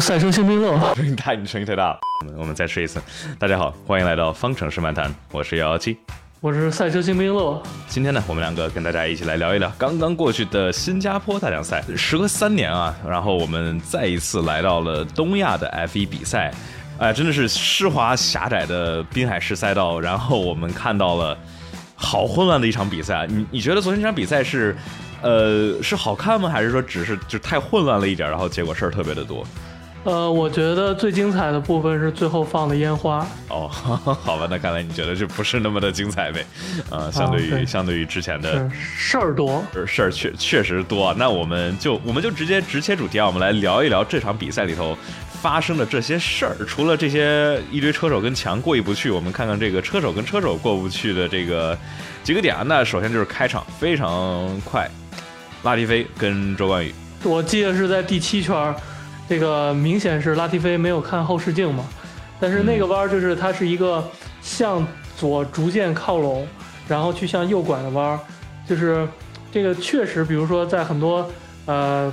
赛车新兵乐，声音大，你声音太大了。我们我们再试一次。大家好，欢迎来到方程式漫谈，我是幺幺七，我是赛车新兵乐。今天呢，我们两个跟大家一起来聊一聊刚刚过去的新加坡大奖赛。时隔三年啊，然后我们再一次来到了东亚的 F1 比赛，哎，真的是湿滑狭窄的滨海式赛道，然后我们看到了好混乱的一场比赛。你你觉得昨天这场比赛是，呃，是好看吗？还是说只是就太混乱了一点，然后结果事儿特别的多？呃，我觉得最精彩的部分是最后放的烟花。哦，好吧，那看来你觉得这不是那么的精彩呗？呃，相对于相对于之前的事儿多，事儿确确实多。那我们就我们就直接直切主题啊，我们来聊一聊这场比赛里头发生的这些事儿。除了这些一堆车手跟墙过意不去，我们看看这个车手跟车手过不去的这个几个点啊。那首先就是开场非常快，拉蒂菲跟周冠宇，我记得是在第七圈。这个明显是拉蒂菲没有看后视镜嘛，但是那个弯就是它是一个向左逐渐靠拢，然后去向右拐的弯，就是这个确实，比如说在很多呃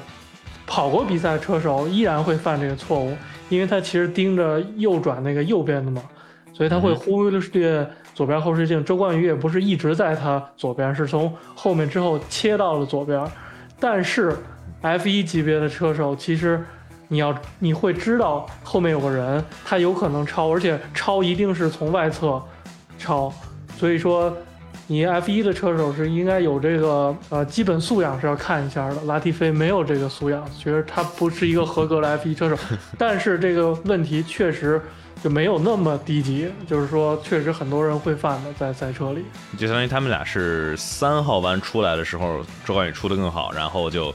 跑过比赛的车手依然会犯这个错误，因为他其实盯着右转那个右边的嘛，所以他会忽略左边后视镜。周冠宇也不是一直在他左边，是从后面之后切到了左边，但是 F 一级别的车手其实。你要你会知道后面有个人，他有可能超，而且超一定是从外侧超，所以说你 F 一的车手是应该有这个呃基本素养是要看一下的。拉蒂菲没有这个素养，觉得他不是一个合格的 F 一车手，但是这个问题确实就没有那么低级，就是说确实很多人会犯的在赛车里。就相当于他们俩是三号弯出来的时候，周冠宇出的更好，然后就。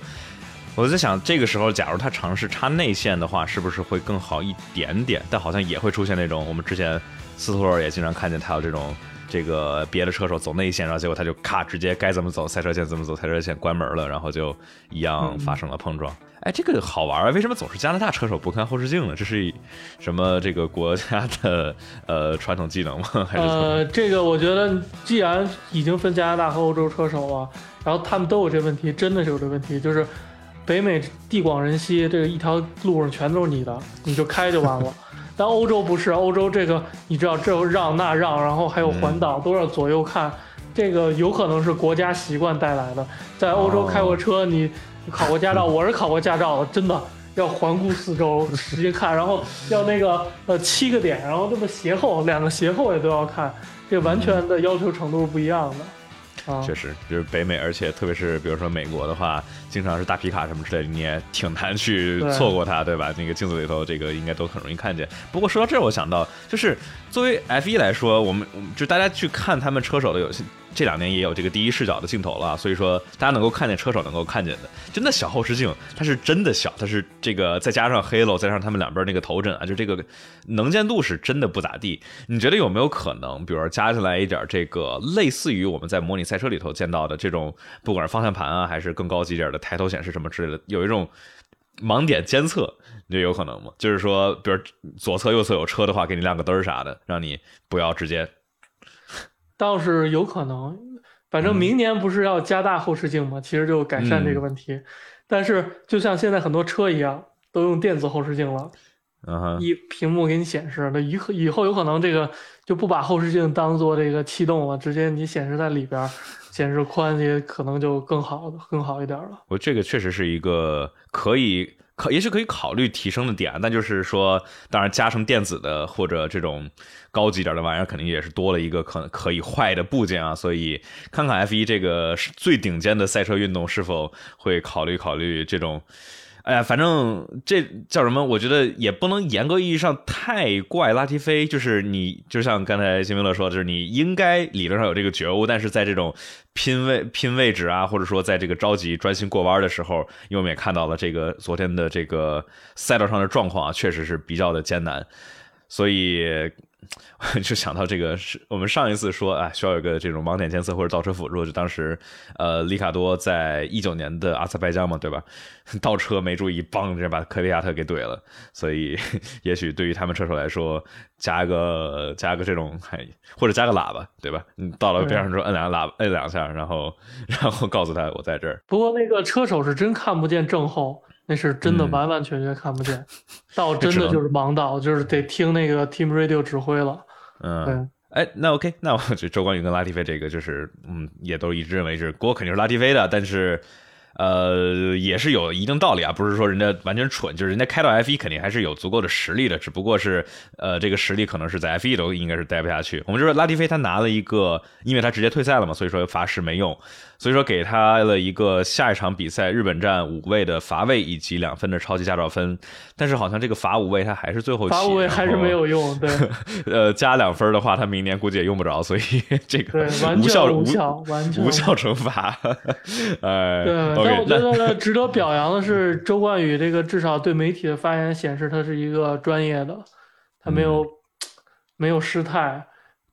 我在想，这个时候假如他尝试插内线的话，是不是会更好一点点？但好像也会出现那种，我们之前斯托尔也经常看见他有这种，这个别的车手走内线，然后结果他就咔，直接该怎么走赛车线怎么走，赛车线关门了，然后就一样发生了碰撞。哎，这个好玩啊！为什么总是加拿大车手不看后视镜呢？这是什么这个国家的呃传统技能吗？还是呃，这个我觉得既然已经分加拿大和欧洲车手了，然后他们都有这问题，真的是有这问题，就是。北美地广人稀，这个一条路上全都是你的，你就开就完了。但欧洲不是，欧洲这个你知道，这让那让，然后还有环岛，都要左右看。这个有可能是国家习惯带来的。在欧洲开过车，你考过驾照，我是考过驾照的，真的要环顾四周，直接看，然后要那个呃七个点，然后这么斜后两个斜后也都要看，这完全的要求程度是不一样的。确实，就是北美，而且特别是比如说美国的话，经常是大皮卡什么之类的，你也挺难去错过它，对吧？那个镜子里头，这个应该都很容易看见。不过说到这儿，我想到就是。作为 F 一来说，我们就大家去看他们车手的有这两年也有这个第一视角的镜头了，所以说大家能够看见车手能够看见的，真的小后视镜，它是真的小，它是这个再加上 Halo，再加上他们两边那个头枕啊，就这个能见度是真的不咋地。你觉得有没有可能，比如说加进来一点这个类似于我们在模拟赛车里头见到的这种，不管是方向盘啊，还是更高级点的抬头显示什么之类的，有一种盲点监测？你觉得有可能吗？就是说，比如左侧、右侧有车的话，给你亮个灯啥的，让你不要直接。倒是有可能，反正明年不是要加大后视镜吗？其实就改善这个问题。但是就像现在很多车一样，都用电子后视镜了，一屏幕给你显示。那以以后有可能这个就不把后视镜当做这个气动了，直接你显示在里边，显示宽也可能就更好更好一点了。我这个确实是一个可以。可也许可以考虑提升的点，那就是说，当然加成电子的或者这种高级点的玩意儿，肯定也是多了一个可可以坏的部件啊。所以看看 F 一这个最顶尖的赛车运动是否会考虑考虑这种。哎呀，反正这叫什么？我觉得也不能严格意义上太怪拉提菲。就是你，就像刚才金明乐说，就是你应该理论上有这个觉悟，但是在这种拼位拼位置啊，或者说在这个着急专心过弯的时候，因为我们也看到了这个昨天的这个赛道上的状况啊，确实是比较的艰难，所以。就想到这个是我们上一次说啊，需要有个这种盲点监测或者倒车辅助，就当时呃，里卡多在一九年的阿塞拜疆嘛，对吧？倒车没注意，嘣，就把科维亚特给怼了。所以 也许对于他们车手来说，加个加个这种，或者加个喇叭，对吧？你到了边上之后，摁两个喇叭，摁两下，然后然后告诉他我在这儿。不过那个车手是真看不见正后。那是真的嗯完完全全看不见，道真的就是盲道，就是得听那个 Team Radio 指挥了。嗯。对，哎，那 OK，那我觉得周冠宇跟拉蒂菲这个就是，嗯，也都一致认为是锅肯定是拉蒂菲的，但是，呃，也是有一定道理啊，不是说人家完全蠢，就是人家开到 F 一肯定还是有足够的实力的，只不过是，呃，这个实力可能是在 F 一都应该是待不下去。我们就说拉蒂菲他拿了一个，因为他直接退赛了嘛，所以说罚时没用，所以说给他了一个下一场比赛日本站五位的罚位以及两分的超级驾照分，但是好像这个罚五位他还是最后起罚五位还是没有用，对。呃，加两分的话，他明年估计也用不着，所以这个，完无效无效，无效惩罚。呃 对，但我觉得值得表扬的是周冠宇这个至少对媒体的发言显示他是一个专业的，他没有、嗯。没有失态，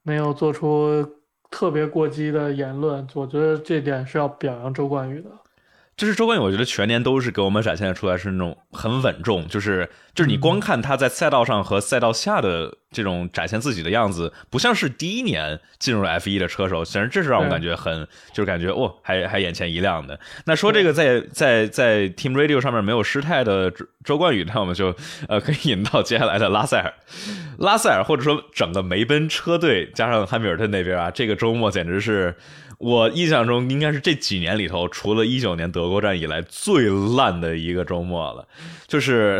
没有做出特别过激的言论，我觉得这点是要表扬周冠宇的。就是周冠宇，我觉得全年都是给我们展现出来是那种很稳重，就是就是你光看他在赛道上和赛道下的这种展现自己的样子，不像是第一年进入 F 一的车手，其实这是让我对感觉很就是感觉哦，还还眼前一亮的。那说这个在在在 Team Radio 上面没有失态的周周冠宇，那我们就呃可以引到接下来的拉塞尔，拉塞尔或者说整个梅奔车队加上汉密尔顿那边啊，这个周末简直是。我印象中应该是这几年里头，除了一九年德国站以来最烂的一个周末了。就是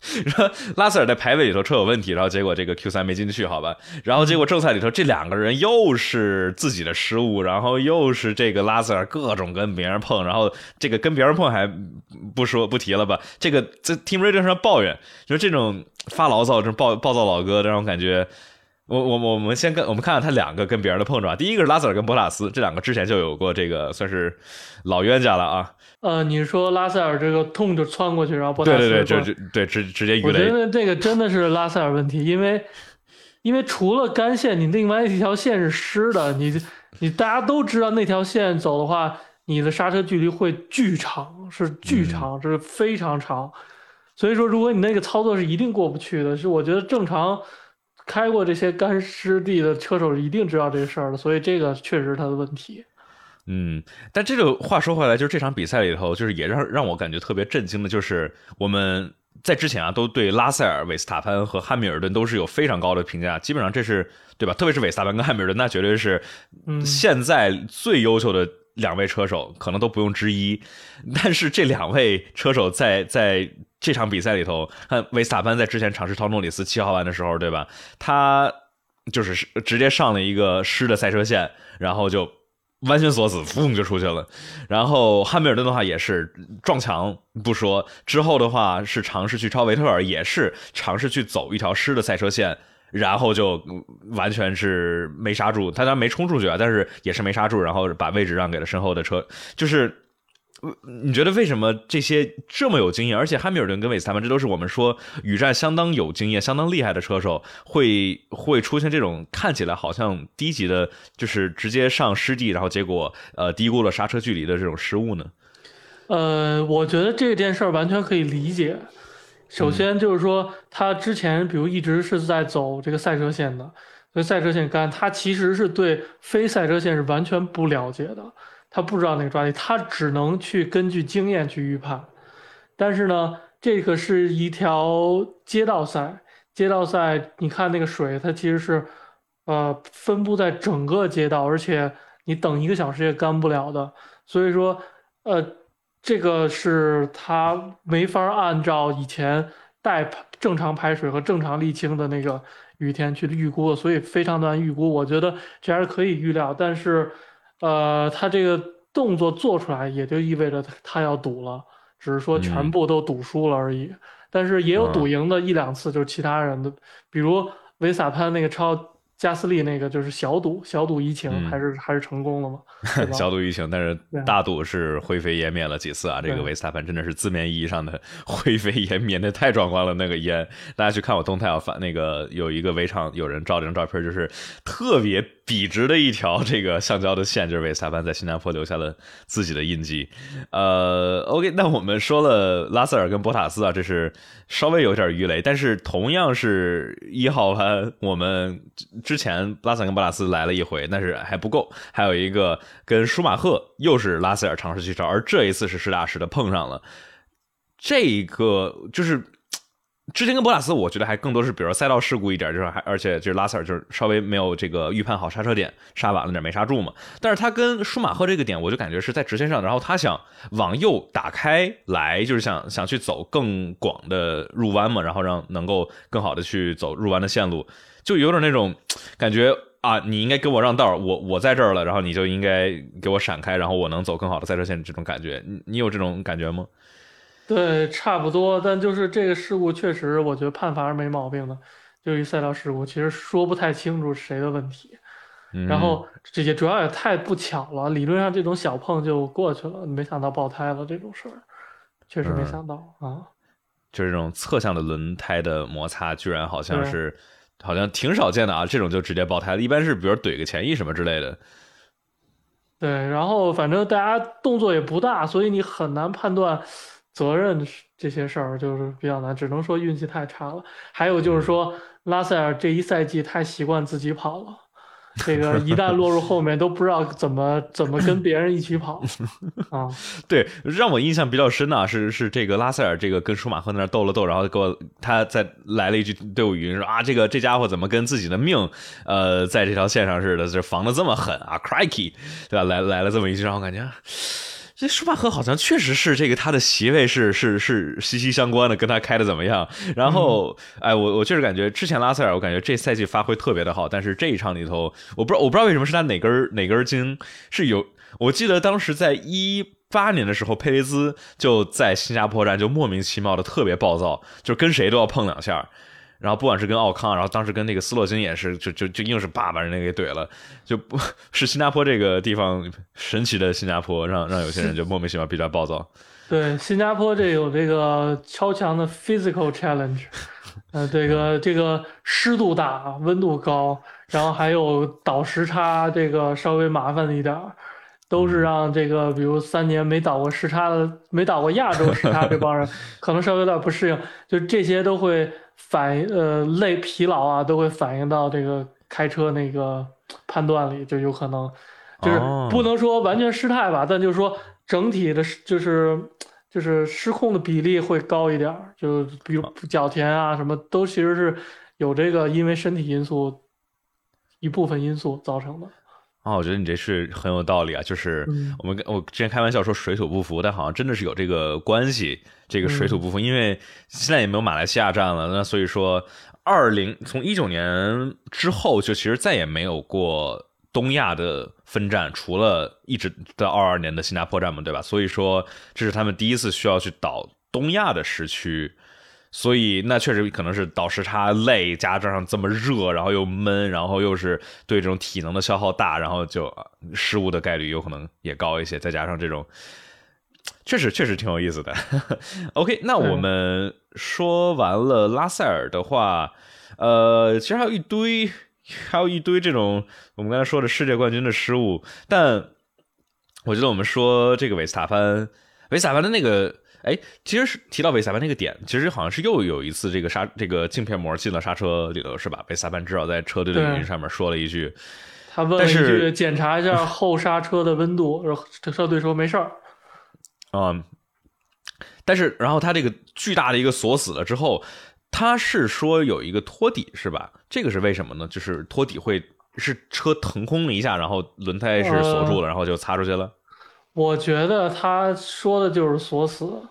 说拉塞尔在排位里头车有问题，然后结果这个 Q 三没进去，好吧？然后结果正赛里头这两个人又是自己的失误，然后又是这个拉塞尔各种跟别人碰，然后这个跟别人碰还不说不提了吧？这个在 Team Radio 上抱怨，就是这种发牢骚、这种暴暴躁老哥，让我感觉。我我我们先跟我们看看他两个跟别人的碰撞，第一个是拉塞尔跟博塔斯，这两个之前就有过这个算是老冤家了啊。呃，你说拉塞尔这个痛就窜过去，然后博塔斯对对对，就就对直直接鱼我觉。得这个真的是拉塞尔问题，因为因为除了干线，你另外一条线是湿的，你你大家都知道那条线走的话，你的刹车距离会巨长，是巨长，是非常长。所以说，如果你那个操作是一定过不去的，是我觉得正常开过这些干湿地的车手一定知道这个事儿的，所以这个确实是他的问题。嗯，但这个话说回来，就是这场比赛里头，就是也让让我感觉特别震惊的，就是我们在之前啊，都对拉塞尔、韦斯塔潘和汉密尔顿都是有非常高的评价，基本上这是对吧？特别是韦斯塔潘跟汉密尔顿，那绝对是嗯现在最优秀的两位车手，可能都不用之一。但是这两位车手在在这场比赛里头，看维斯塔潘在之前尝试超诺里斯七号弯的时候，对吧？他就是直接上了一个湿的赛车线，然后就完全锁死，嗡就出去了。然后汉密尔顿的话也是撞墙不说，之后的话是尝试去超维特尔，也是尝试去走一条湿的赛车线。然后就完全是没刹住，他当然没冲出去啊，但是也是没刹住，然后把位置让给了身后的车。就是，你觉得为什么这些这么有经验，而且汉密尔顿跟韦斯塔潘这都是我们说雨战相当有经验、相当厉害的车手，会会出现这种看起来好像低级的，就是直接上湿地，然后结果呃低估了刹车距离的这种失误呢？呃，我觉得这件事儿完全可以理解。首先就是说，他之前比如一直是在走这个赛车线的，所以赛车线干，他其实是对非赛车线是完全不了解的，他不知道那个抓地，他只能去根据经验去预判。但是呢，这个是一条街道赛，街道赛，你看那个水，它其实是呃分布在整个街道，而且你等一个小时也干不了的。所以说，呃，这个是他没法按照以前带正常排水和正常沥青的那个雨天去预估的，所以非常难预估。我觉得这还是可以预料，但是，呃，他这个动作做出来，也就意味着他他要赌了，只是说全嗯部都赌输了而已。但是也有啊赌赢的一两次，就是其他人的，比如维萨潘那个超加斯利那个，就是小赌小赌怡情，嗯还是还是成功了嘛？小赌怡情，但是大赌是灰飞烟灭了几次啊！这个维斯塔潘真的是字面意义上的 灰飞烟灭，那太壮观了，那个烟。大家去看我动态啊，发那个有一个围场有人照这张照片，就是特别笔直的一条这个橡胶的线，就是维斯塔潘在新加坡留下了自己的印记。呃，OK，那我们说了拉塞尔跟博塔斯啊，这是稍微有点鱼雷，但是同样是一号弯，我们之前拉塞尔跟博塔斯来了一回，但是还不够，还有一个跟舒马赫又是拉塞尔尝试去找，而这一次是实打实的碰上了。这个就是之前跟博拉斯，我觉得还更多是比如说赛道事故一点，就是还而且就是拉塞尔就是稍微没有这个预判好刹车点，刹晚了点没刹住嘛。但是他跟舒马赫这个点，我就感觉是在直线上，然后他想往右打开来，就是想想去走更广的入弯嘛，然后让能够更好的去走入弯的线路，就有点那种感觉啊，你应该给我让道，我我在这儿了，然后你就应该给我闪开，然后我能走更好的赛车线这种感觉，你你有这种感觉吗？对，差不多，但就是这个事故确实，我觉得判罚是没毛病的。就一赛道事故，其实说不太清楚谁的问题。然后这些主要也太不巧了，理论上这种小碰就过去了，没想到爆胎了这种事儿，确实没想到啊。就是这种侧向的轮胎的摩擦，居然好像是好像挺少见的啊！这种就直接爆胎了，一般是比如怼个前翼什么之类的。对，然后反正大家动作也不大，所以你很难判断。责任这些事儿就是比较难，只能说运气太差了。还有就是说，拉塞尔这一赛季太习惯自己跑了，这个一旦落入后面都不知道怎么怎么跟别人一起跑 啊。对，让我印象比较深的是是这个拉塞尔这个跟舒马赫那斗了斗，然后给我他再来了一句队伍语音说啊，这个这家伙怎么跟自己的命呃在这条线上似的，就防的这么狠啊，Crikey，对吧？来来了这么一句，让我感觉。这舒马赫好像确实是这个，他的席位是是是息息相关的，跟他开的怎么样？然后，哎，我我确实感觉之前拉塞尔，我感觉这赛季发挥特别的好，但是这一场里头，我不知道我不知道为什么是他哪根哪根筋是有，我记得当时在一八年的时候，佩雷兹就在新加坡站就莫名其妙的特别暴躁，就跟谁都要碰两下。然后不管是跟奥康，然后当时跟那个斯洛金也是，就就就硬是叭把人家给怼了，就不是新加坡这个地方神奇的新加坡，让让有些人就莫名其妙比较暴躁。对，新加坡这有这个超强的 physical challenge，呃，这个 这个湿度大，温度高，然后还有倒时差，这个稍微麻烦一点，都是让这个比如三年没倒过时差的，没倒过亚洲时差这帮人 可能稍微有点不适应，就这些都会。反呃累疲劳啊，都会反映到这个开车那个判断里，就有可能就是不能说完全失态吧，但就是说整体的，就是就是失控的比例会高一点，就比如脚田啊什么都其实是有这个因为身体因素一部分因素造成的。啊，我觉得你这是很有道理啊，就是我们我之前开玩笑说水土不服，但好像真的是有这个关系。这个水土不服，因为现在也没有马来西亚站了，那所以说，二零从一九年之后，就其实再也没有过东亚的分站，除了一直到二二年的新加坡站嘛，对吧？所以说，这是他们第一次需要去倒东亚的时区。所以那确实可能是倒时差累，加上这么热，然后又闷，然后又是对这种体能的消耗大，然后就失误的概率有可能也高一些。再加上这种，确实确实挺有意思的。OK，那我们说完了拉塞尔的话，呃，其实还有一堆，还有一堆这种我们刚才说的世界冠军的失误，但我觉得我们说这个维斯塔潘，维斯塔潘的那个。哎，其实是提到维萨班那个点，其实好像是又有一次这个刹这个镜片膜进了刹车里头，是吧？维萨班至少在车队的语音上面说了一句，他问了一句：“检查一下后刹车的温度。”然后车队说：“没事儿。”嗯，但是然后他这个巨大的一个锁死了之后，他是说有一个托底，是吧？这个是为什么呢？就是托底会是车腾空了一下，然后轮胎是锁住了，然后就擦出去了。我觉得他说的就是锁死，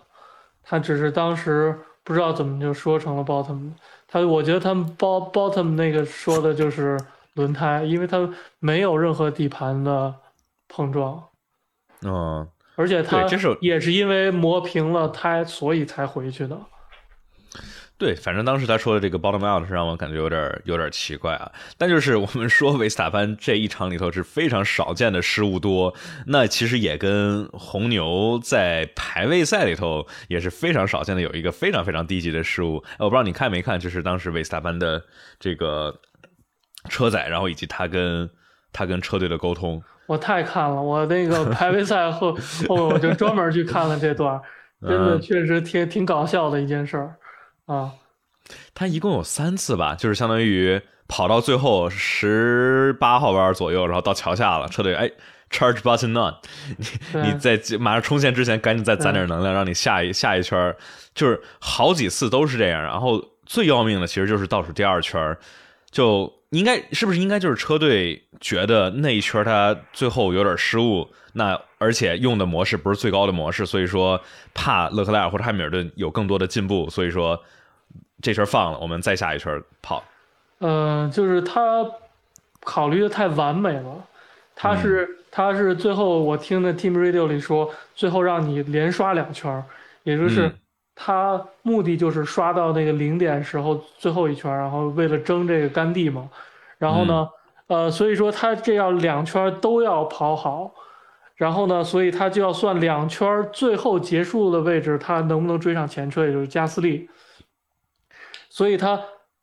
他只是当时不知道怎么就说成了 bottom。他我觉得他们 bottom 那个说的就是轮胎，因为他没有任何底盘的碰撞。嗯，而且他也是因为磨平了胎，所以才回去的。对，反正当时他说的这个 bottom out 是让我感觉有点有点奇怪啊。但就是我们说维斯塔潘这一场里头是非常少见的失误多，那其实也跟红牛在排位赛里头也是非常少见的有一个非常非常低级的失误。我不知道你看没看，就是当时维斯塔潘的这个车载，然后以及他跟他跟车队的沟通。我太看了，我那个排位赛后 后我就专门去看了这段，真的确实挺挺搞笑的一件事儿。啊，他一共有三次吧，就是相当于跑到最后十八号弯左右，然后到桥下了，车队哎，charge button on，你你在马上冲线之前赶紧再攒点能量，让你下一下一圈，就是好几次都是这样。然后最要命的其实就是倒数第二圈，就应该是不是应该就是车队觉得那一圈儿他最后有点失误，那而且用的模式不是最高的模式，所以说怕勒克莱尔或者汉密尔顿有更多的进步，所以说这圈放了，我们再下一圈跑。嗯，就是他考虑的太完美了，他是、嗯他是最后我听的 Team Radio 里说，最后让你连刷两圈，也就是嗯他目的就是刷到那个零点时候最后一圈，然后为了争这个甘地嘛，然后呢，嗯呃，所以说他这要两圈都要跑好。然后呢，所以他就要算两圈最后结束的位置，他能不能追上前车，也就是加斯利。所以他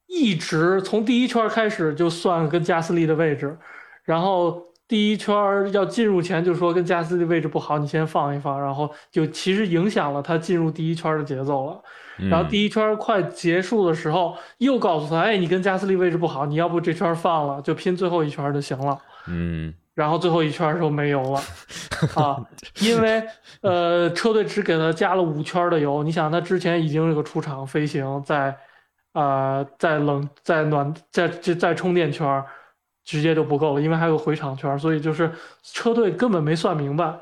一直从第一圈开始就算跟加斯利的位置，然后第一圈要进入前就说跟加斯利位置不好，你先放一放，然后就其实影响了他进入第一圈的节奏了。嗯然后第一圈快结束的时候，又告诉他，哎，你跟加斯利位置不好，你要不这圈放了，就拼最后一圈就行了。嗯然后最后一圈的时候没油了，啊，因为呃车队只给他加了五圈的油，你想他之前已经有个出场飞行，在呃在冷在暖在这在充电圈儿直接就不够了，因为还有回场圈儿，所以就是车队根本没算明白，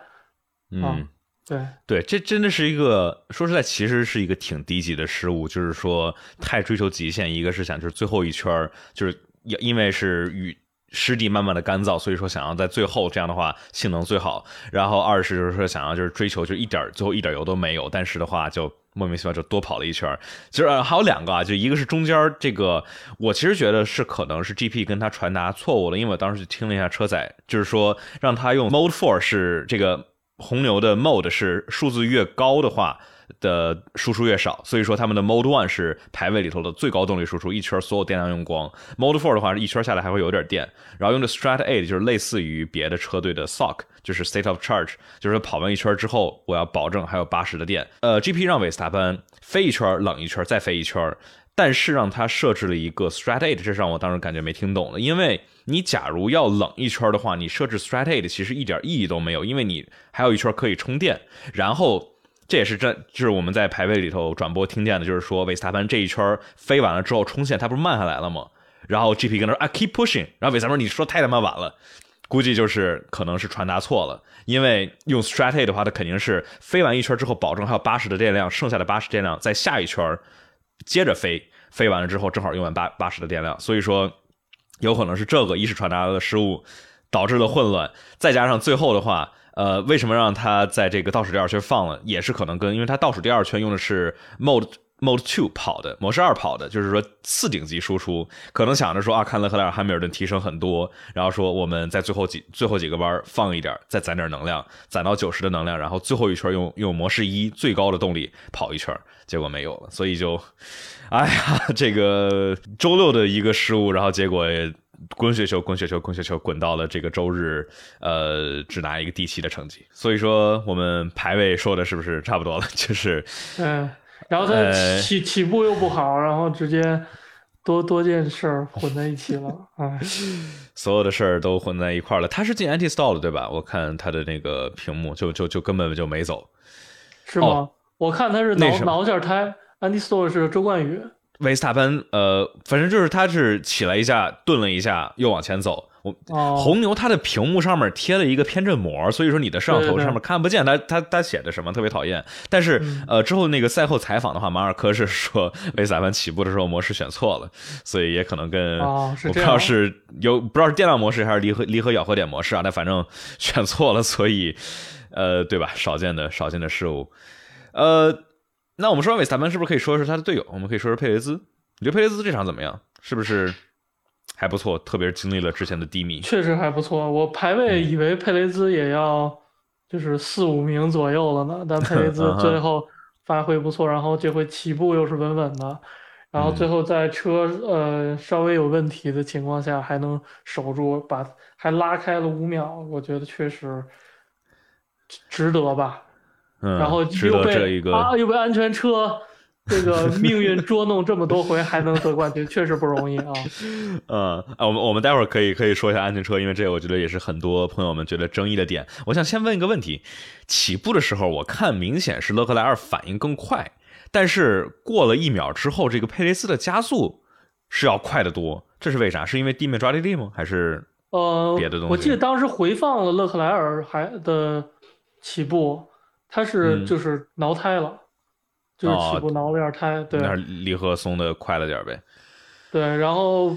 嗯。对，对，这真的是一个说实在，其实是一个挺低级的失误，就是说太追求极限。一个是想就是最后一圈儿，就是也因为是雨湿地慢慢的干燥，所以说想要在最后这样的话性能最好。然后二是就是说想要就是追求就一点最后一点油都没有，但是的话就莫名其妙就多跑了一圈。其实、呃还有两个啊，就一个是中间这个，我其实觉得是可能是 GP 跟他传达错误了，因为我当时就听了一下车载，就是说让他用 Mode Four 是这个红牛的 Mode 是数字越高的话。的输出越少，所以说他们的 Mode One 是排位里头的最高动力输出，一圈所有电量用光。Mode Four 的话是，一圈下来还会有点电。然后用的 Strat Eight 就是类似于别的车队的 Sock，就是 State of Charge，就是跑完一圈之后，我要保证还有八十的电。呃，GP 让韦斯塔潘飞一圈冷一圈再飞一圈，但是让他设置了一个 Strat Eight，这让我当时感觉没听懂了，因为你假如要冷一圈的话，你设置 Strat Eight 其实一点意义都没有，因为你还有一圈可以充电，然后。这也是这，就是我们在排位里头转播听见的，就是说韦斯塔潘这一圈飞完了之后冲线，他不是慢下来了吗？然后 GP 跟他说啊 keep pushing，然后韦斯塔潘你说太他妈晚了，估计就是可能是传达错了，因为用 Strat A 的话，它肯定是飞完一圈之后保证还有八十的电量，剩下的八十电量在下一圈接着飞，飞完了之后正好用完八八十的电量，所以说有可能是这个一是传达的失误导致了混乱，再加上最后的话。呃，为什么让他在这个倒数第二圈放了？也是可能跟因为他倒数第二圈用的是 Mode Mode Two 跑的，模式二跑的，就是说次顶级输出，可能想着说啊，看勒克莱尔、汉密尔顿提升很多，然后说我们在最后几最后几个弯放一点，再攒点能量，攒到九十的能量，然后最后一圈用用模式一最高的动力跑一圈，结果没有了，所以就，哎呀，这个周六的一个失误，然后结果。滚雪球，滚雪球，滚雪球，滚到了这个周日，呃，只拿一个第七的成绩。所以说，我们排位说的是不是差不多了？就是，嗯，然后他呃起起步又不好，然后直接多多件事儿混在一起了，哎，所有的事儿都混在一块儿了。他是进 anti stall 了，对吧？我看他的那个屏幕，就就就根本就没走。是吗？哦我看他是挠挠一下胎，anti Store 是周冠宇，维斯塔潘，呃，反正就是他是起来一下，顿了一下，又往前走。我哦，红牛它的屏幕上面贴了一个偏振膜，所以说你的摄像头上面看不见它它它写的什么，特别讨厌。但是嗯呃，之后那个赛后采访的话，马尔科是说维斯塔潘起步的时候模式选错了，所以也可能跟哦我不知道是有不知道是电量模式还是离合离合咬合点模式啊，但反正选错了，所以呃，对吧？少见的少见的事物。呃，那我们说完韦斯塔潘，是不是可以说是他的队友？我们可以说说佩雷兹。你觉得佩雷兹这场怎么样？是不是还不错？特别是经历了之前的低迷。确实还不错。我排位嗯以为佩雷兹也要就是四五名左右了呢，但佩雷兹 最后发挥不错，然后这回起步又是稳稳的，然后嗯最后在车呃稍微有问题的情况下还能守住，把还拉开了五秒，我觉得确实值得吧。嗯，然后又被啊又被安全车这个命运捉弄这么多回还能得冠军，确实不容易啊。嗯啊，我们我们待会儿可以可以说一下安全车，因为这个我觉得也是很多朋友们觉得争议的点。我想先问一个问题：起步的时候，我看明显是勒克莱尔反应更快，但是过了一秒之后，这个佩雷斯的加速是要快得多，这是为啥？是因为地面抓地力吗？还是呃别的东西？我记得当时回放了勒克莱尔还的起步，他是就是挠胎了。就是起步挠了点胎，对，那离合松的快了点呗。对，然后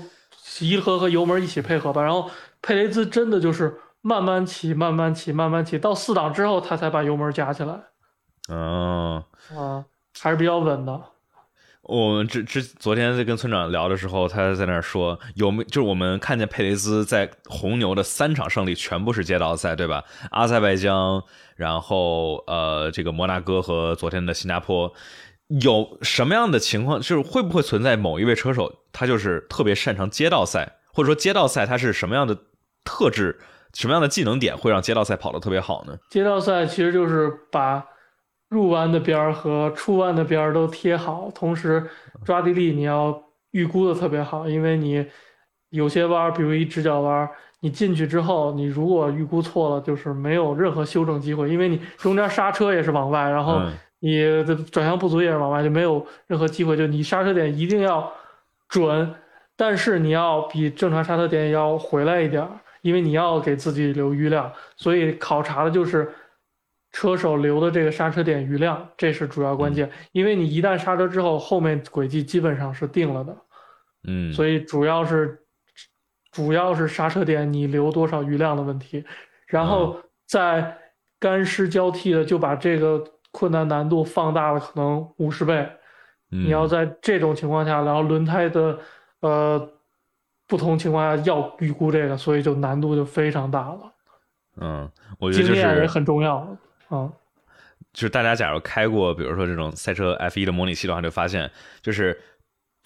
离合和油门一起配合吧。然后佩雷兹真的就是慢慢骑，慢慢骑，慢慢骑，到四档之后他才把油门加起来。嗯，啊，还是比较稳的。我们之之昨天在跟村长聊的时候，他在那说有没就是我们看见佩雷兹在红牛的三场胜利全部是街道赛，对吧？阿塞拜疆，然后呃这个摩纳哥和昨天的新加坡，有什么样的情况？就是会不会存在某一位车手他就是特别擅长街道赛，或者说街道赛他是什么样的特质，什么样的技能点会让街道赛跑得特别好呢？街道赛其实就是把。入弯的边儿和出弯的边儿都贴好，同时抓地力你要预估的特别好，因为你有些弯，比如一直角弯，你进去之后，你如果预估错了，就是没有任何修正机会，因为你中间刹车也是往外，然后你的转向不足也是往外，就没有任何机会。就你刹车点一定要准，但是你要比正常刹车点要回来一点，因为你要给自己留余量，所以考察的就是。车手留的这个刹车点余量，这是主要关键，因为你一旦刹车之后，后面轨迹基本上是定了的，嗯，所以主要是主要是刹车点你留多少余量的问题，然后在干湿交替的就把这个困难难度放大了可能五十倍，你要在这种情况下，然后轮胎的呃不同情况下要预估这个，所以就难度就非常大了，嗯，我觉得经验也很重要。啊，就是大家假如开过，比如说这种赛车 F 一的模拟器的话，就发现就是。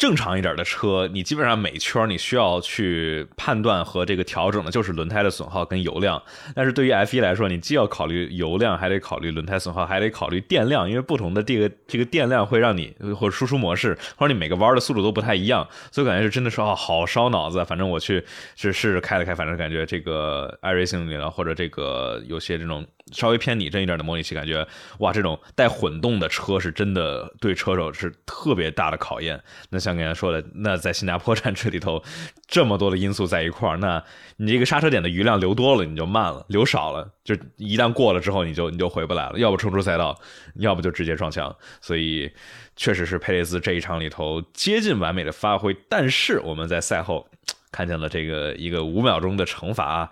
正常一点的车，你基本上每圈你需要去判断和这个调整的就是轮胎的损耗跟油量。但是对于 F1 来说，你既要考虑油量，还得考虑轮胎损耗，还得考虑电量，因为不同的这个这个电量会让你或者输出模式，或者你每个弯的速度都不太一样，所以感觉是真的是哦，好烧脑子。反正我去是试着开了开，反正感觉这个 iRacing 里了，或者这个有些这种稍微偏拟真一点的模拟器，感觉哇，这种带混动的车是真的对车手是特别大的考验。那像。刚才说的，那在新加坡站这里头，这么多的因素在一块儿，那你这个刹车点的余量留多了，你就慢了；留少了，就一旦过了之后，你就你就回不来了。要不冲出赛道，要不就直接撞墙。所以，确实是佩雷斯这一场里头接近完美的发挥。但是我们在赛后 看见了这个一个五秒钟的惩罚。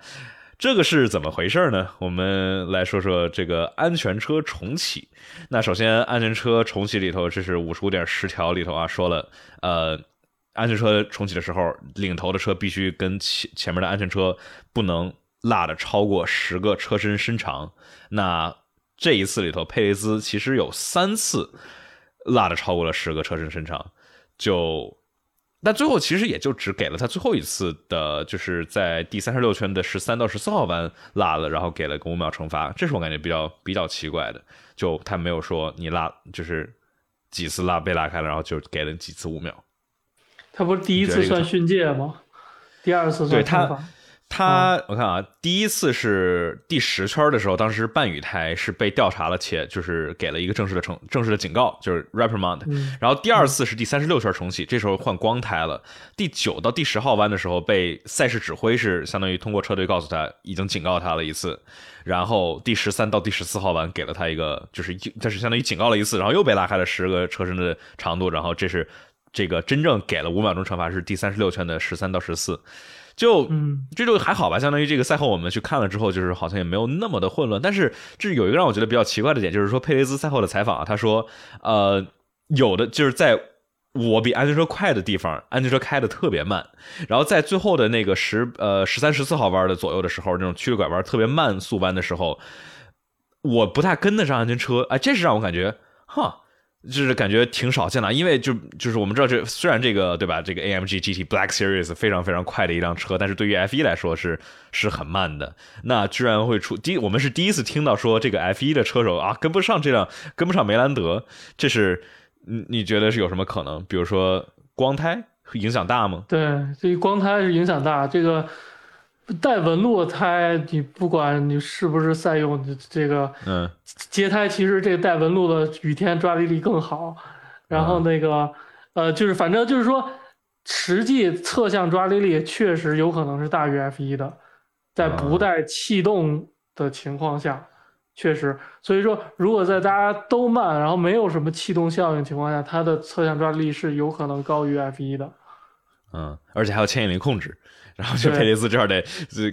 这个是怎么回事呢？我们来说说这个安全车重启。那首先，安全车重启里头，这是五十五点十条里头啊，说了，呃，安全车重启的时候，领头的车必须跟前前面的安全车不能落的超过十个车身身长。那这一次里头，佩雷兹其实有三次落的超过了十个车身身长，就。但最后其实也就只给了他最后一次的，就是在第三十六圈的十三到十四号弯拉了，然后给了个五秒惩罚，这是我感觉比较比较奇怪的。就他没有说你拉就是几次拉被拉开了，然后就给了几次五秒。他不是第一次算训诫吗？第二次算惩罚。他，我看啊，第一次是第十圈的时候，当时半雨胎是被调查了，且就是给了一个正式的惩正式的警告，就是 reprimand。然后第二次是第三十六圈重启，这时候换光胎了。第九到第十号弯的时候，被赛事指挥是相当于通过车队告诉他已经警告他了一次。然后第十三到第十四号弯给了他一个，就是这是相当于警告了一次，然后又被拉开了十个车身的长度。然后这是这个真正给了五秒钟惩罚是第三十六圈的十三到十四。就嗯，这就还好吧，相当于这个赛后我们去看了之后，就是好像也没有那么的混乱。但是这有一个让我觉得比较奇怪的点，就是说佩雷兹赛后的采访啊，他说，呃，有的就是在我比安全车快的地方，安全车开的特别慢，然后在最后的那个十呃十三十四号弯的左右的时候，那种曲拐弯特别慢速弯的时候，我不太跟得上安全车，哎，这是让我感觉，哈。就是感觉挺少见的，因为就就是我们知道，这虽然这个对吧，这个 AMG GT Black Series 非常非常快的一辆车，但是对于 F1 来说是是很慢的。那居然会出第，我们是第一次听到说这个 F1 的车手啊跟不上这辆，跟不上梅兰德，这是你你觉得是有什么可能？比如说光胎影响大吗？对，对于光胎是影响大。这个带纹路的胎，你不管你是不是赛用，这个嗯接胎其实这个带纹路的雨天抓地力更好。然后那个呃，就是反正就是说，实际侧向抓地力确实有可能是大于 F 一的，在不带气动的情况下。确实，所以说，如果在大家都慢，然后没有什么气动效应情况下，它的侧向抓地力是有可能高于 F 一的。嗯，而且还有牵引力控制，然后就佩雷斯这儿得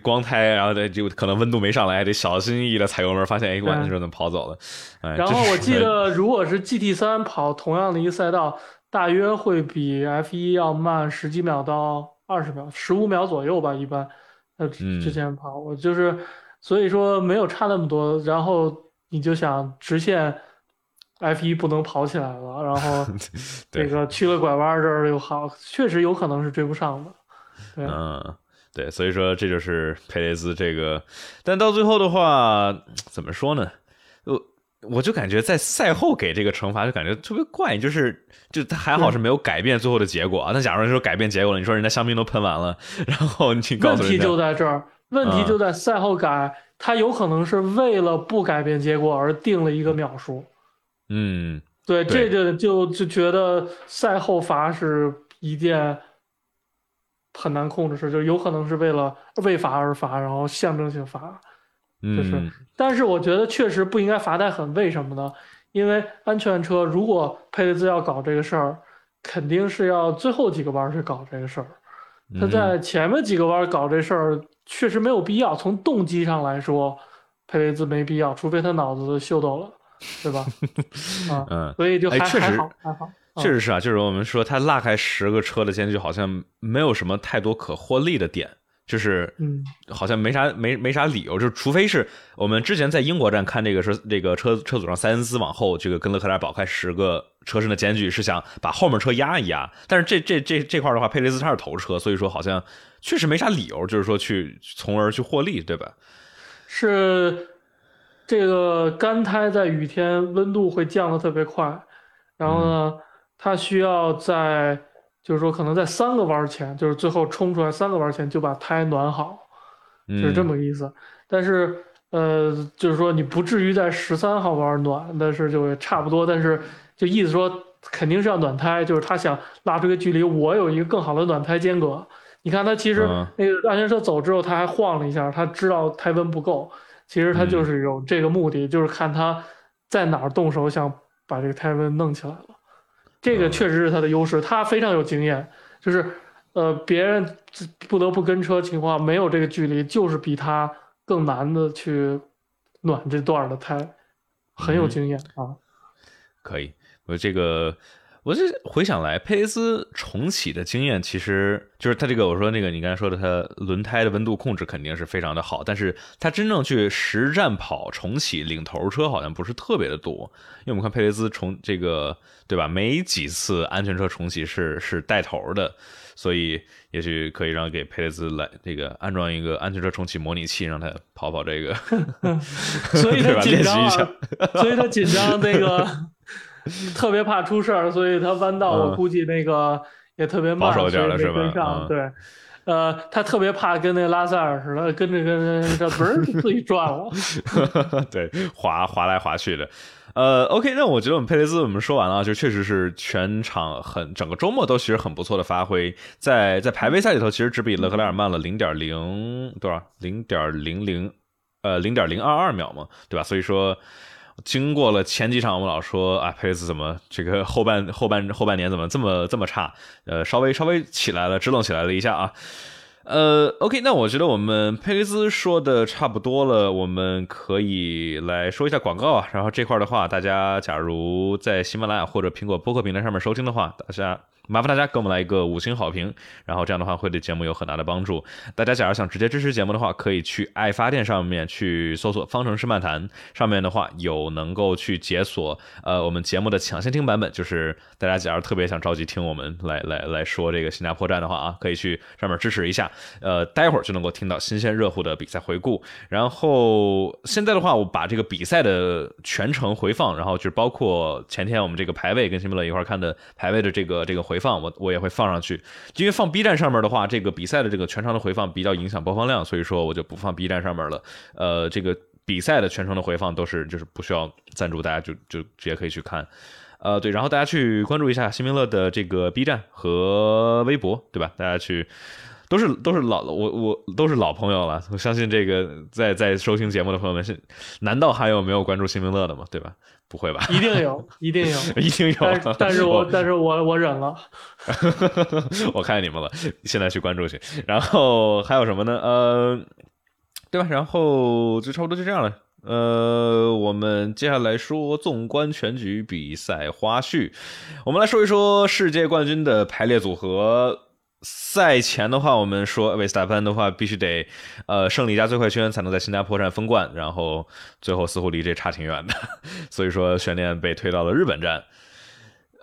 光胎，然后得就可能温度没上来，得小心翼翼的踩油门，发现哎，完了之后能跑走了。哎，然后我记得，如果是 GT 三跑同样的一个赛道，大约会比 F 一要慢十几秒到二十秒，十五秒左右吧，一般。呃，之前跑我就是。所以说没有差那么多，然后你就想直线 F 一不能跑起来了，然后 这个去了拐弯这儿又好，确实有可能是追不上的。对，嗯，对，所以说这就是佩雷兹这个，但到最后的话怎么说呢？我我就感觉在赛后给这个惩罚就感觉特别怪，就是就他还好是没有改变最后的结果啊。那假如说改变结果了，你说人家香槟都喷完了，然后你告诉问题就在这儿。问题就在赛后改，他有可能是为了不改变结果而定了一个秒数。嗯，对，这个就就觉得赛后罚是一件很难控制是，就有可能是为了为罚而罚，然后象征性罚。就是，但是我觉得确实不应该罚太狠。为什么呢？因为安全车如果佩雷兹要搞这个事儿，肯定是要最后几个弯去搞这个事儿。他在前面几个弯搞这事儿。确实没有必要。从动机上来说，佩雷兹没必要，除非他脑子秀逗了，对吧？啊，嗯，所以就还还好，还好，确实是啊。就是我们说他拉开十个车的间距，好像没有什么太多可获利的点，就是嗯，好像没啥没没啥理由，就除非是我们之前在英国站看这个说这个车车组上塞恩斯往后这个跟勒克莱尔保开十个车身的间距，是想把后面车压一压。但是这这这这块的话，佩雷斯他是头车，所以说好像。确实没啥理由，就是说去从而去获利，对吧？是这个干胎在雨天温度会降的特别快，然后呢，它需要在就是说可能在三个弯前，就是最后冲出来三个弯前就把胎暖好，就是这么个意思。但是呃，就是说你不至于在十三号弯暖，但是就差不多。但是就意思说肯定是要暖胎，就是他想拉出个距离，我有一个更好的暖胎间隔。你看他其实那个安全车走之后，他还晃了一下，他知道胎温不够。其实他就是有这个目的，就是看他在哪儿动手，想把这个胎温弄起来了。这个确实是他的优势，他非常有经验。就是呃，别人不得不跟车情况没有这个距离，就是比他更难的去暖这段的胎，很有经验啊。可以，我这个。我就回想来，佩雷斯重启的经验，其实就是他这个我说那个你刚才说的，他轮胎的温度控制肯定是非常的好，但是他真正去实战跑重启领头车好像不是特别的多，因为我们看佩雷斯重这个对吧，没几次安全车重启是是带头的，所以也许可以让给佩雷斯来这个安装一个安全车重启模拟器，让他跑跑这个，所以他紧张，所以他紧张那个。特别怕出事儿，所以他弯道我估计那个也特别慢，保守点了是吧？对，呃，他特别怕跟那拉塞尔似的，跟着跟着这嘣自己转了，对，滑滑来滑去的。呃，OK，那我觉得我们佩雷兹我们说完了，就确实是全场很整个周末都其实很不错的发挥，在在排位赛里头其实只比勒克莱尔慢了零点零多少，零点零零呃零点零二二秒嘛，对吧？所以说。经过了前几场，我们老说啊，佩雷斯怎么这个后半后半后半年怎么这么这么差？呃，稍微稍微起来了，支棱起来了一下啊。呃，OK，那我觉得我们佩雷斯说的差不多了，我们可以来说一下广告啊。然后这块的话，大家假如在喜马拉雅或者苹果播客平台上面收听的话，大家麻烦大家给我们来一个五星好评，然后这样的话会对节目有很大的帮助。大家假如想直接支持节目的话，可以去爱发电上面去搜索“方程式漫谈”，上面的话有能够去解锁呃我们节目的抢先听版本，就是大家假如特别想着急听我们来来来说这个新加坡站的话啊，可以去上面支持一下，呃，待会儿就能够听到新鲜热乎的比赛回顾。然后现在的话，我把这个比赛的全程回放，然后就包括前天我们这个排位跟新米乐一块看的排位的这个这个回回放，我我也会放上去。因为放 B 站上面的话，这个比赛的这个全程的回放比较影响播放量，所以说我就不放 B 站上面了。呃，这个比赛的全程的回放都是就是不需要赞助，大家就就直接可以去看。呃，对，然后大家去关注一下新民乐的这个 B 站和微博，对吧？大家去。都是都是老我我都是老朋友了，我相信这个在在收听节目的朋友们是，难道还有没有关注新民乐的吗？对吧？不会吧？一定有，一定有，一定有。但是我但是我我忍了。我看见你们了，现在去关注去。然后还有什么呢？呃，对吧？然后就差不多就这样了。呃，我们接下来说纵观全局比赛花絮，我们来说一说世界冠军的排列组合。赛前的话，我们说维斯塔潘的话必须得，呃，胜利加最快圈才能在新加坡站封冠，然后最后似乎离这差挺远的，所以说悬念被推到了日本站，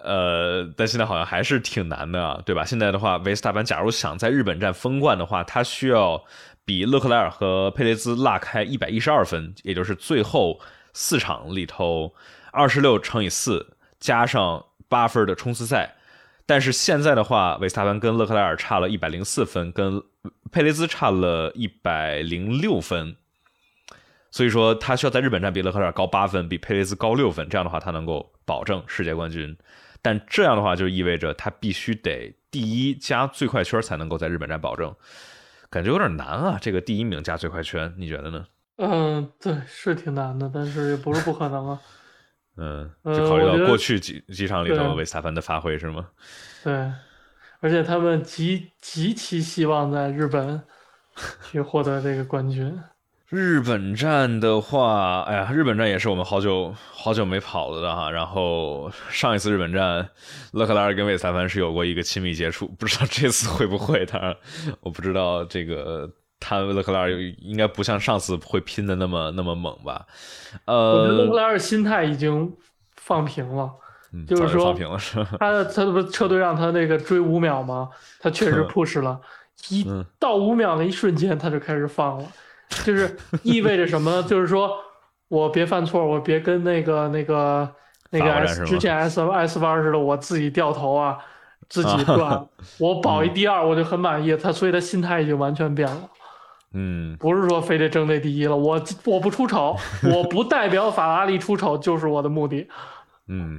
呃，但现在好像还是挺难的，对吧？现在的话，维斯塔潘假如想在日本站封冠的话，他需要比勒克莱尔和佩雷兹拉开一百一十二分，也就是最后四场里头二十六乘以四加上八分的冲刺赛。但是现在的话，维斯塔潘跟勒克莱尔差了一百零四分，跟佩雷兹差了一百零六分，所以说他需要在日本站比勒克莱尔高八分，比佩雷兹高六分，这样的话他能够保证世界冠军。但这样的话就意味着他必须得第一加最快圈才能够在日本站保证，感觉有点难啊。这个第一名加最快圈，你觉得呢？嗯，对，是挺难的，但是也不是不可能啊。嗯，就考虑到过去几几场里头维斯塔潘的发挥是吗？对，而且他们极极其希望在日本去获得这个冠军。日本站的话，哎呀，日本站也是我们好久好久没跑了的哈。然后上一次日本站，勒克莱尔跟维斯塔潘是有过一个亲密接触，不知道这次会不会？当然，我不知道这个。他勒克莱尔应该不像上次会拼的那么那么猛吧？呃，我觉得勒克莱尔心态已经放平了，就是说放平了是 他他不车队让他那个追五秒吗？他确实 push 了，一到五秒的一瞬间他就开始放了，就是意味着什么呢？就是说我别犯错，我别跟那个那个那个 S 之前 S S 弯似的，我自己掉头啊，自己转，我保一第二我就很满意。他所以他心态已经完全变了。嗯，不是说非得争那第一了，我我不出丑，我不代表法拉利出丑就是我的目的。嗯，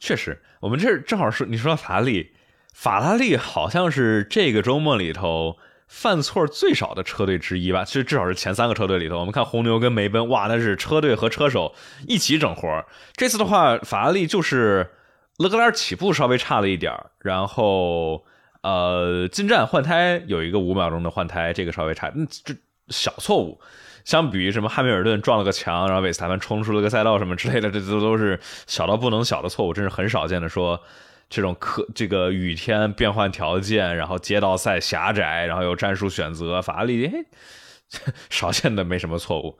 确实，我们这正好是你说法拉利，法拉利好像是这个周末里头犯错最少的车队之一吧？其实至少是前三个车队里头。我们看红牛跟梅奔，哇，那是车队和车手一起整活。这次的话，法拉利就是勒克莱尔起步稍微差了一点然后。呃，进站换胎有一个五秒钟的换胎，这个稍微差，嗯，这小错误，相比于什么汉密尔顿撞了个墙，然后维斯塔潘冲出了个赛道什么之类的，这都都是小到不能小的错误，真是很少见的。说这种可这个雨天变换条件，然后街道赛狭窄，然后有战术选择，法拉利少见的没什么错误。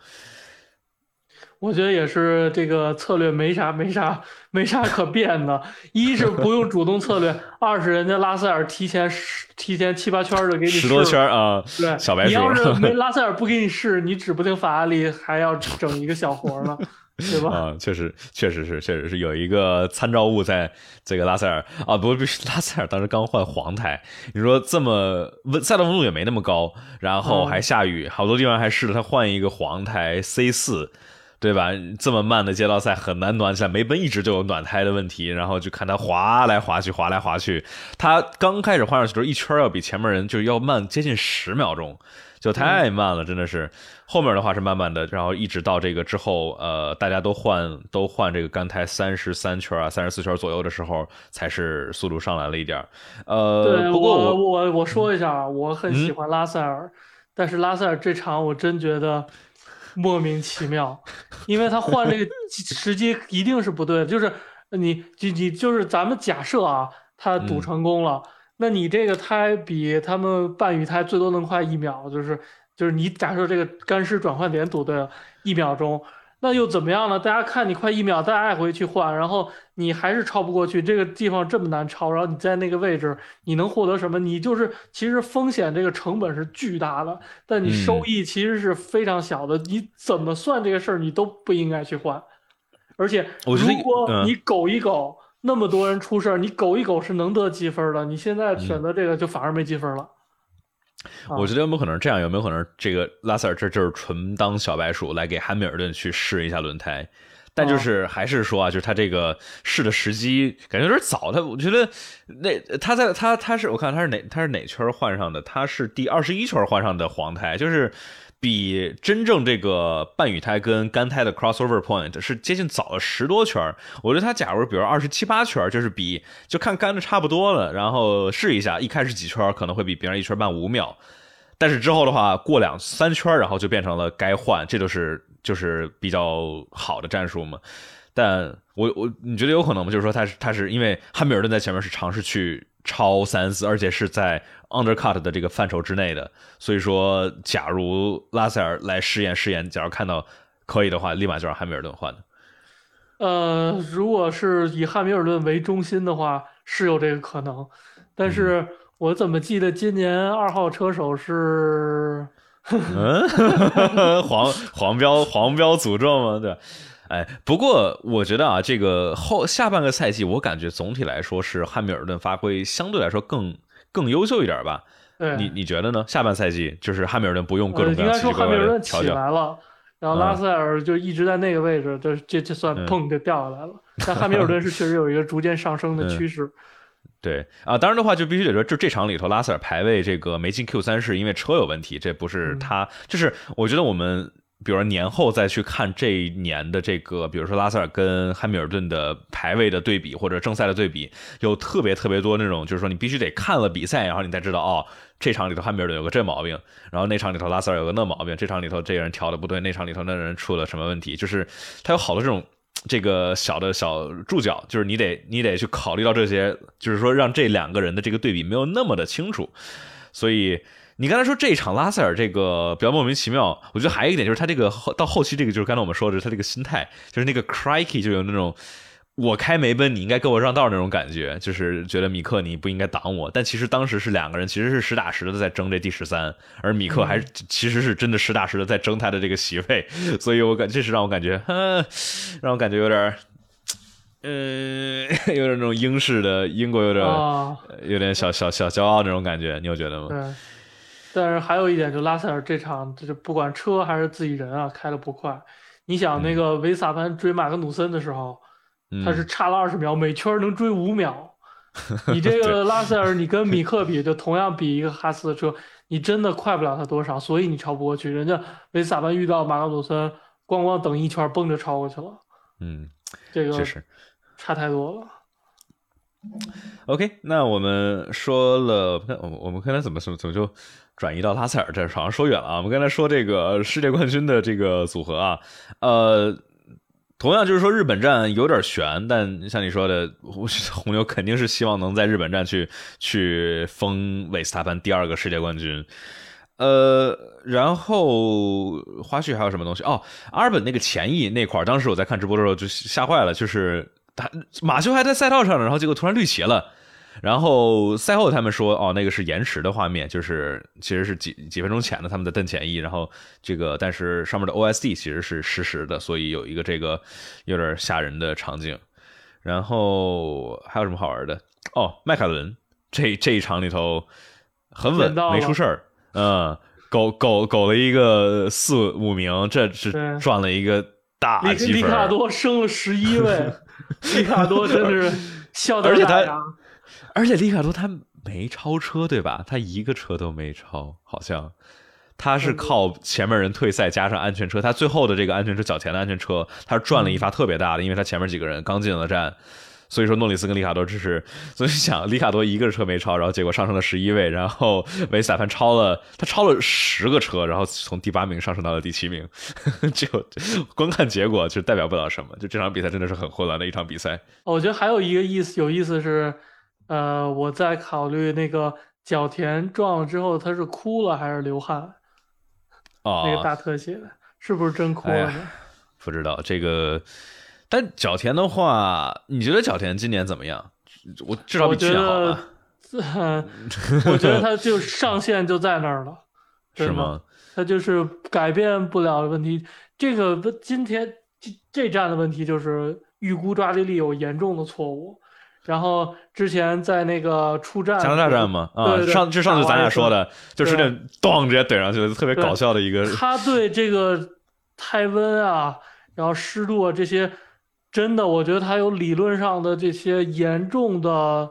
我觉得也是，这个策略没啥没啥没啥可变的。一是不用主动策略，二是人家拉塞尔提前十提前七八圈就给你十多圈啊。对，小白鼠。你要是 没拉塞尔不给你试，你指不定法拉利还要整一个小活呢，对吧？啊，确实，确实是，确实是有一个参照物在这个拉塞尔啊，不不，拉塞尔当时刚换黄胎，你说这么温赛道温度也没那么高，然后还下雨，好多地方还试了他换一个黄胎 C 四。对吧？这么慢的街道赛很难暖起来。梅奔一直就有暖胎的问题，然后就看他滑来滑去，滑来滑去。他刚开始换上去的时候，一圈要比前面人就是要慢接近十秒钟，就太慢了，真的是。后面的话是慢慢的，然后一直到这个之后，呃，大家都换都换这个干胎三十三圈啊，三十四圈左右的时候，才是速度上来了一点。呃，不过我我我说一下，我很喜欢拉塞尔，但是拉塞尔这场我真觉得。莫名其妙，因为他换这个 时机一定是不对的。就是你，你，你就是咱们假设啊，他赌成功了。那你这个胎比他们半雨胎最多能快一秒，就是就是你假设这个干湿转换点赌对了，一秒钟。那又怎么样呢？大家看你快一秒，再爱回去换，然后你还是超不过去。这个地方这么难超，然后你在那个位置，你能获得什么？你就是其实风险这个成本是巨大的，但你收益其实是非常小的。你怎么算这个事儿，你都不应该去换。而且如果你苟一苟，那么多人出事儿，你苟一苟是能得积分的。你现在选择这个就反而没积分了。我觉得有没有可能这样？有没有可能这个拉塞尔这就是纯当小白鼠来给汉密尔顿去试一下轮胎？但就是还是说啊，就是他这个试的时机感觉有点早。他我觉得那他在他他是我看他是哪他是哪圈换上的？他是第二十一圈换上的黄胎，就是。比真正这个半雨胎跟干胎的 crossover point 是接近早了十多圈我觉得他假如比如二十七八圈就是比就看干的差不多了，然后试一下，一开始几圈可能会比别人一圈慢五秒，但是之后的话过两三圈，然后就变成了该换，这就是就是比较好的战术嘛。但我我你觉得有可能吗？就是说他是他是因为汉密尔顿在前面是尝试去。超三四，而且是在 undercut 的这个范畴之内的，所以说，假如拉塞尔来试验试验，假如看到可以的话，立马就让汉密尔顿换的。呃，如果是以汉密尔顿为中心的话，是有这个可能，但是我怎么记得今年二号车手是？嗯，黄黄标黄标诅咒吗？对。哎，不过我觉得啊，这个后下半个赛季，我感觉总体来说是汉密尔顿发挥相对来说更更优秀一点吧。你你觉得呢？下半赛季就是汉密尔顿不用各种各样奇奇怪怪的调教了，然后拉塞尔就一直在那个位置，这这这算砰就掉下来了。但汉密尔顿是确实有一个逐渐上升的趋势。对啊，当然的话就必须得说，就这场里头拉塞尔排位这个没进 Q 三是因为车有问题，这不是他，就是我觉得我们。比如说年后再去看这一年的这个，比如说拉塞尔跟汉密尔顿的排位的对比，或者正赛的对比，有特别特别多那种，就是说你必须得看了比赛，然后你才知道哦，这场里头汉密尔顿有个这毛病，然后那场里头拉塞尔有个那毛病，这场里头这个人调的不对，那场里头那人出了什么问题，就是他有好多这种这个小的小注脚，就是你得你得去考虑到这些，就是说让这两个人的这个对比没有那么的清楚，所以。你刚才说这一场拉塞尔这个比较莫名其妙，我觉得还有一点就是他这个后到后期这个就是刚才我们说的他这个心态，就是那个 crikey 就有那种我开梅奔你应该给我让道那种感觉，就是觉得米克你不应该挡我，但其实当时是两个人其实是实打实的在争这第十三，而米克还其实是真的实打实的在争他的这个席位，所以我感这是让我感觉，让我感觉有点，呃，有点那种英式的英国有点有点小小小骄傲那种感觉，你有觉得吗？但是还有一点，就拉塞尔这场，就是不管车还是自己人啊，开的不快。你想那个维萨潘追马格努森的时候，他是差了二十秒，每圈能追五秒。你这个 拉塞尔，你跟米克比，就同样比一个哈斯的车，你真的快不了他多少，所以你超不过去。人家维萨潘遇到马格努森，咣咣等一圈，蹦着超过去了。嗯，这个确实差太多了。OK，那我们说了，我我们刚才怎么怎么怎么就。转移到拉塞尔这，好像说远了啊。我们刚才说这个世界冠军的这个组合啊，呃，同样就是说日本站有点悬，但像你说的，红牛肯定是希望能在日本站去去封韦斯塔潘第二个世界冠军。呃，然后花絮还有什么东西？哦，阿尔本那个前翼那块当时我在看直播的时候就吓坏了，就是他马修还在赛道上呢，然后结果突然绿旗了。然后赛后他们说，哦，那个是延迟的画面，就是其实是几几分钟前的他们的邓前翼，然后这个但是上面的 OSD 其实是实时的，所以有一个这个有点吓人的场景。然后还有什么好玩的？哦，迈凯伦这这一场里头很稳，没出事儿。嗯，狗狗狗了一个四五名，这是赚了一个大积分。里卡多升了十一位，里卡多真是笑得 而他。而且里卡多他没超车对吧？他一个车都没超，好像他是靠前面人退赛加上安全车，他最后的这个安全车脚前的安全车，他赚了一发特别大的，因为他前面几个人刚进了站，所以说诺里斯跟里卡多这是，所以想里卡多一个车没超，然后结果上升了十一位，然后维斯塔潘超了，他超了十个车，然后从第八名上升到了第七名，就光看结果就代表不了什么，就这场比赛真的是很混乱的一场比赛。我觉得还有一个意思有意思是。呃，我在考虑那个角田撞了之后，他是哭了还是流汗？哦，那个大特写是不是真哭了呢？不知道这个，但角田的话，你觉得角田今年怎么样？我至少比去年好吧？我觉得他就上 限就在那儿了，是吗？他就是改变不了的问题。这个今天这这站的问题就是预估抓地力有严重的错误。然后之前在那个出战加拿大站嘛？啊，上就上次咱俩说的，就是那咚直接怼上去了，特别搞笑的一个。他对这个胎温啊，然后湿度啊这些，真的，我觉得他有理论上的这些严重的。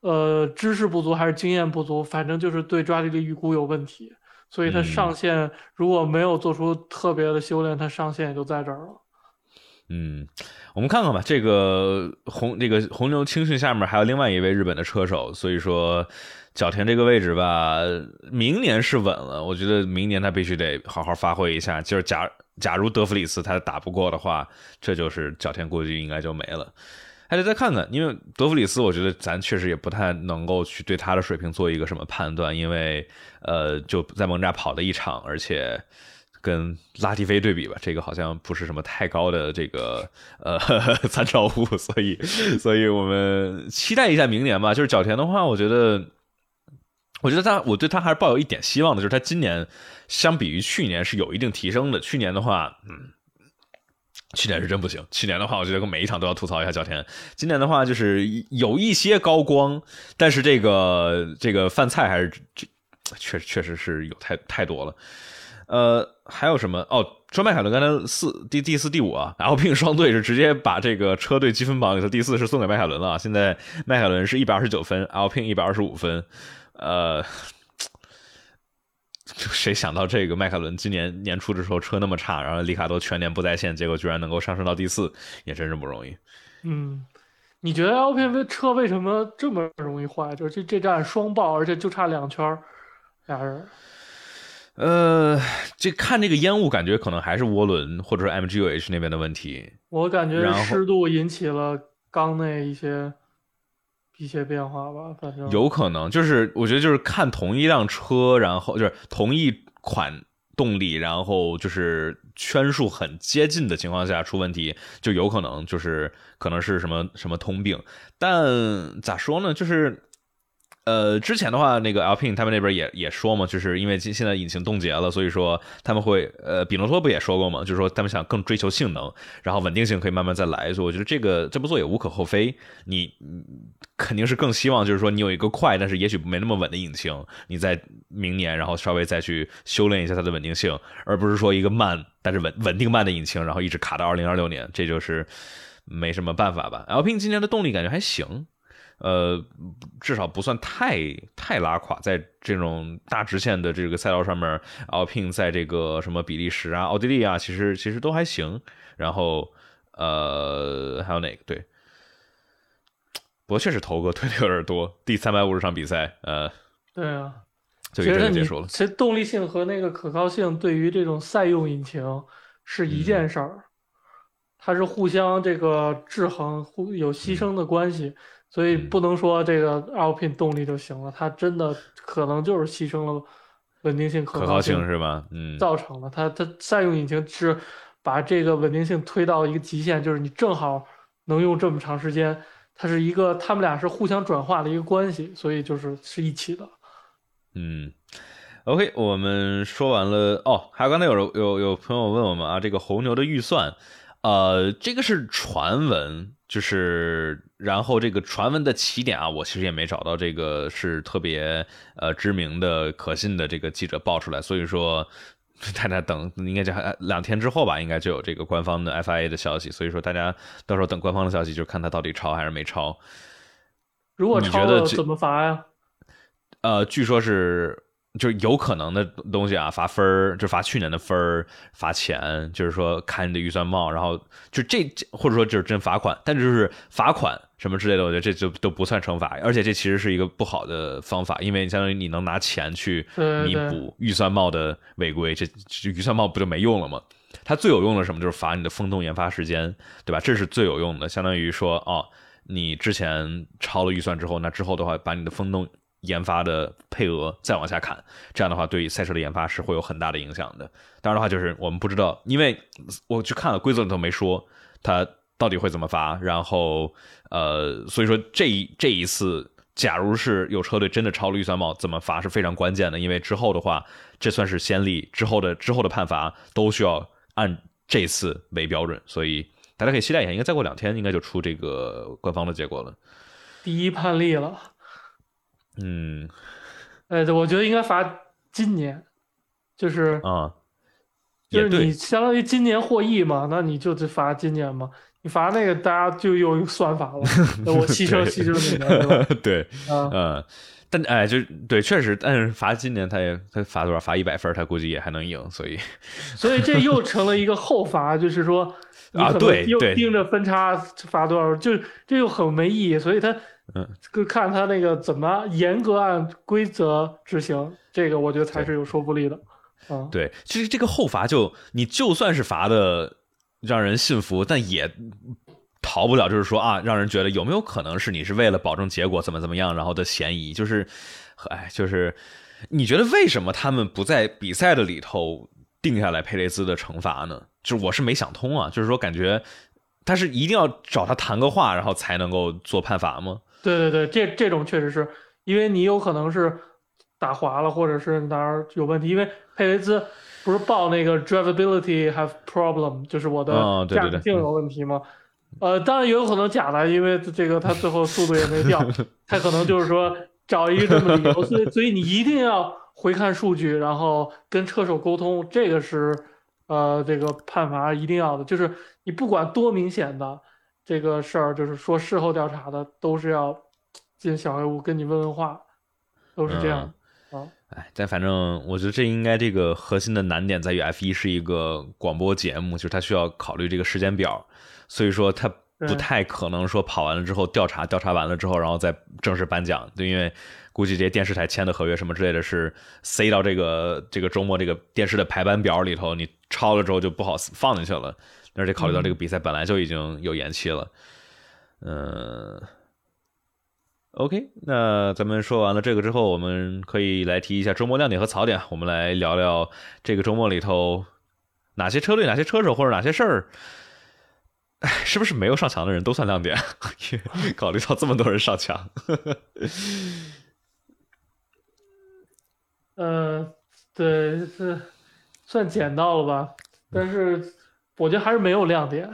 呃，知识不足还是经验不足，反正就是对抓地力预估有问题，所以他上限如果没有做出特别的修炼，他上限也就在这儿了。嗯，我们看看吧，这个红这个红牛青训下面还有另外一位日本的车手，所以说角田这个位置吧，明年是稳了，我觉得明年他必须得好好发挥一下。就是假假如德弗里斯他打不过的话，这就是角田估计应该就没了。还得再看看，因为德弗里斯，我觉得咱确实也不太能够去对他的水平做一个什么判断，因为呃就在蒙扎跑了一场，而且跟拉蒂菲对比吧，这个好像不是什么太高的这个呃 参照物，所以所以我们期待一下明年吧。就是角田的话，我觉得我觉得他我对他还是抱有一点希望的，就是他今年相比于去年是有一定提升的。去年的话，嗯。去年是真不行。去年的话，我觉得每一场都要吐槽一下角田。今年的话，就是有一些高光，但是这个这个饭菜还是确实确实是有太太多了。呃，还有什么？哦，说迈凯伦刚才四第第四第五啊，L P 双队是直接把这个车队积分榜里头第四是送给迈凯伦了。现在迈凯伦是一百二十九分，L P 一百二十五分。呃。谁想到这个迈凯伦今年年初的时候车那么差，然后里卡多全年不在线，结果居然能够上升到第四，也真是不容易。嗯，你觉得 LPV 车为什么这么容易坏？就是这这站双爆，而且就差两圈，俩人。呃，这看这个烟雾，感觉可能还是涡轮或者是 MGUH 那边的问题。我感觉湿度引起了缸内一些。一些变化吧，反正有可能就是我觉得就是看同一辆车，然后就是同一款动力，然后就是圈数很接近的情况下出问题，就有可能就是可能是什么什么通病。但咋说呢，就是。呃，之前的话，那个 Alpine 他们那边也也说嘛，就是因为现现在引擎冻结了，所以说他们会，呃，比诺托不也说过嘛，就是说他们想更追求性能，然后稳定性可以慢慢再来，所以我觉得这个这么做也无可厚非。你肯定是更希望就是说你有一个快，但是也许没那么稳的引擎，你在明年然后稍微再去修炼一下它的稳定性，而不是说一个慢但是稳稳定慢的引擎，然后一直卡到二零二六年，这就是没什么办法吧。Alpine 今年的动力感觉还行。呃，至少不算太太拉垮，在这种大直线的这个赛道上面，Alpine 在这个什么比利时啊、奥地利啊，其实其实都还行。然后，呃，还有哪个？对，不过确实头哥 推的有点多。第三百五十场比赛，呃，对啊，就这个结束了。其实动力性和那个可靠性对于这种赛用引擎是一件事儿，它是互相这个制衡、互有牺牲的关系。所以不能说这个 Alpine 动力就行了，它真的可能就是牺牲了稳定性、可靠性是吧？嗯，造成的。它它赛用引擎是把这个稳定性推到一个极限，就是你正好能用这么长时间。它是一个，他们俩是互相转化的一个关系，所以就是是一起的。嗯，OK，我们说完了哦。还有刚才有有有朋友问我们啊，这个红牛的预算，呃，这个是传闻。就是，然后这个传闻的起点啊，我其实也没找到这个是特别呃知名的、可信的这个记者爆出来，所以说 大家等应该就两天之后吧，应该就有这个官方的 FIA 的消息，所以说大家到时候等官方的消息，就看他到底抄还是没抄。如果抄了怎么罚呀？呃，据说是。就是有可能的东西啊，罚分儿就罚去年的分儿，罚钱，就是说看你的预算帽，然后就这或者说就是真罚款，但就是罚款什么之类的，我觉得这就都不算惩罚，而且这其实是一个不好的方法，因为相当于你能拿钱去弥补预算帽的违规，这预算帽不就没用了吗？它最有用的什么就是罚你的风洞研发时间，对吧？这是最有用的，相当于说哦。你之前超了预算之后，那之后的话，把你的风洞研发的配额再往下砍，这样的话对赛车的研发是会有很大的影响的。当然的话，就是我们不知道，因为我去看了规则里头没说它到底会怎么罚，然后呃，所以说这一这一次，假如是有车队真的超了预算帽，怎么罚是非常关键的，因为之后的话，这算是先例，之后的之后的判罚都需要按这次为标准，所以大家可以期待一下，应该再过两天应该就出这个官方的结果了。第一判例了，嗯哎，我觉得应该罚今年，就是啊，就是你相当于今年获益嘛，那你就只罚今年嘛。你罚那个，大家就有一个算法了。我牺牲牺牲哪年，对嗯，但哎，就对，确实，但是罚今年他也他罚多少？罚一百分，他估计也还能赢，所以所以这又成了一个后罚，就是说你啊对又盯着分差罚多少，就这又很没意义。所以他嗯，看他那个怎么严格按规则执行，这个我觉得才是有说服力的。啊，对，其实这个后罚就你就算是罚的让人信服，但也逃不了，就是说啊，让人觉得有没有可能是你是为了保证结果怎么怎么样，然后的嫌疑，就是，哎，就是你觉得为什么他们不在比赛的里头定下来佩雷兹的惩罚呢？就是我是没想通啊，就是说感觉他是一定要找他谈个话，然后才能够做判罚吗？对对对，这这种确实是因为你有可能是打滑了，或者是哪儿有问题，因为佩雷兹不是报那个 drivability have problem，就是我的驾驶性有问题吗？呃，当然也有可能假的，因为这个他最后速度也没掉，他可能就是说找一个这么理由，所以所以你一定要回看数据，然后跟车手沟通，这个是呃这个判罚一定要的，就是你不管多明显的这个事儿，就是说事后调查的，都是要进小黑屋跟你问问话，都是这样。啊，哎，但反正我觉得这应该这个核心的难点在于 F 一是一个广播节目，就是它需要考虑这个时间表，所以说它不太可能说跑完了之后调查，调查完了之后然后再正式颁奖，对，因为估计这些电视台签的合约什么之类的是塞到这个这个周末这个电视的排班表里头，你超了之后就不好放进去了，而且考虑到这个比赛本来就已经有延期了，嗯。OK，那咱们说完了这个之后，我们可以来提一下周末亮点和槽点。我们来聊聊这个周末里头哪些车队、哪些车手或者哪些事儿，哎，是不是没有上墙的人都算亮点？考虑到这么多人上墙，呃，对，是算捡到了吧？但是我觉得还是没有亮点。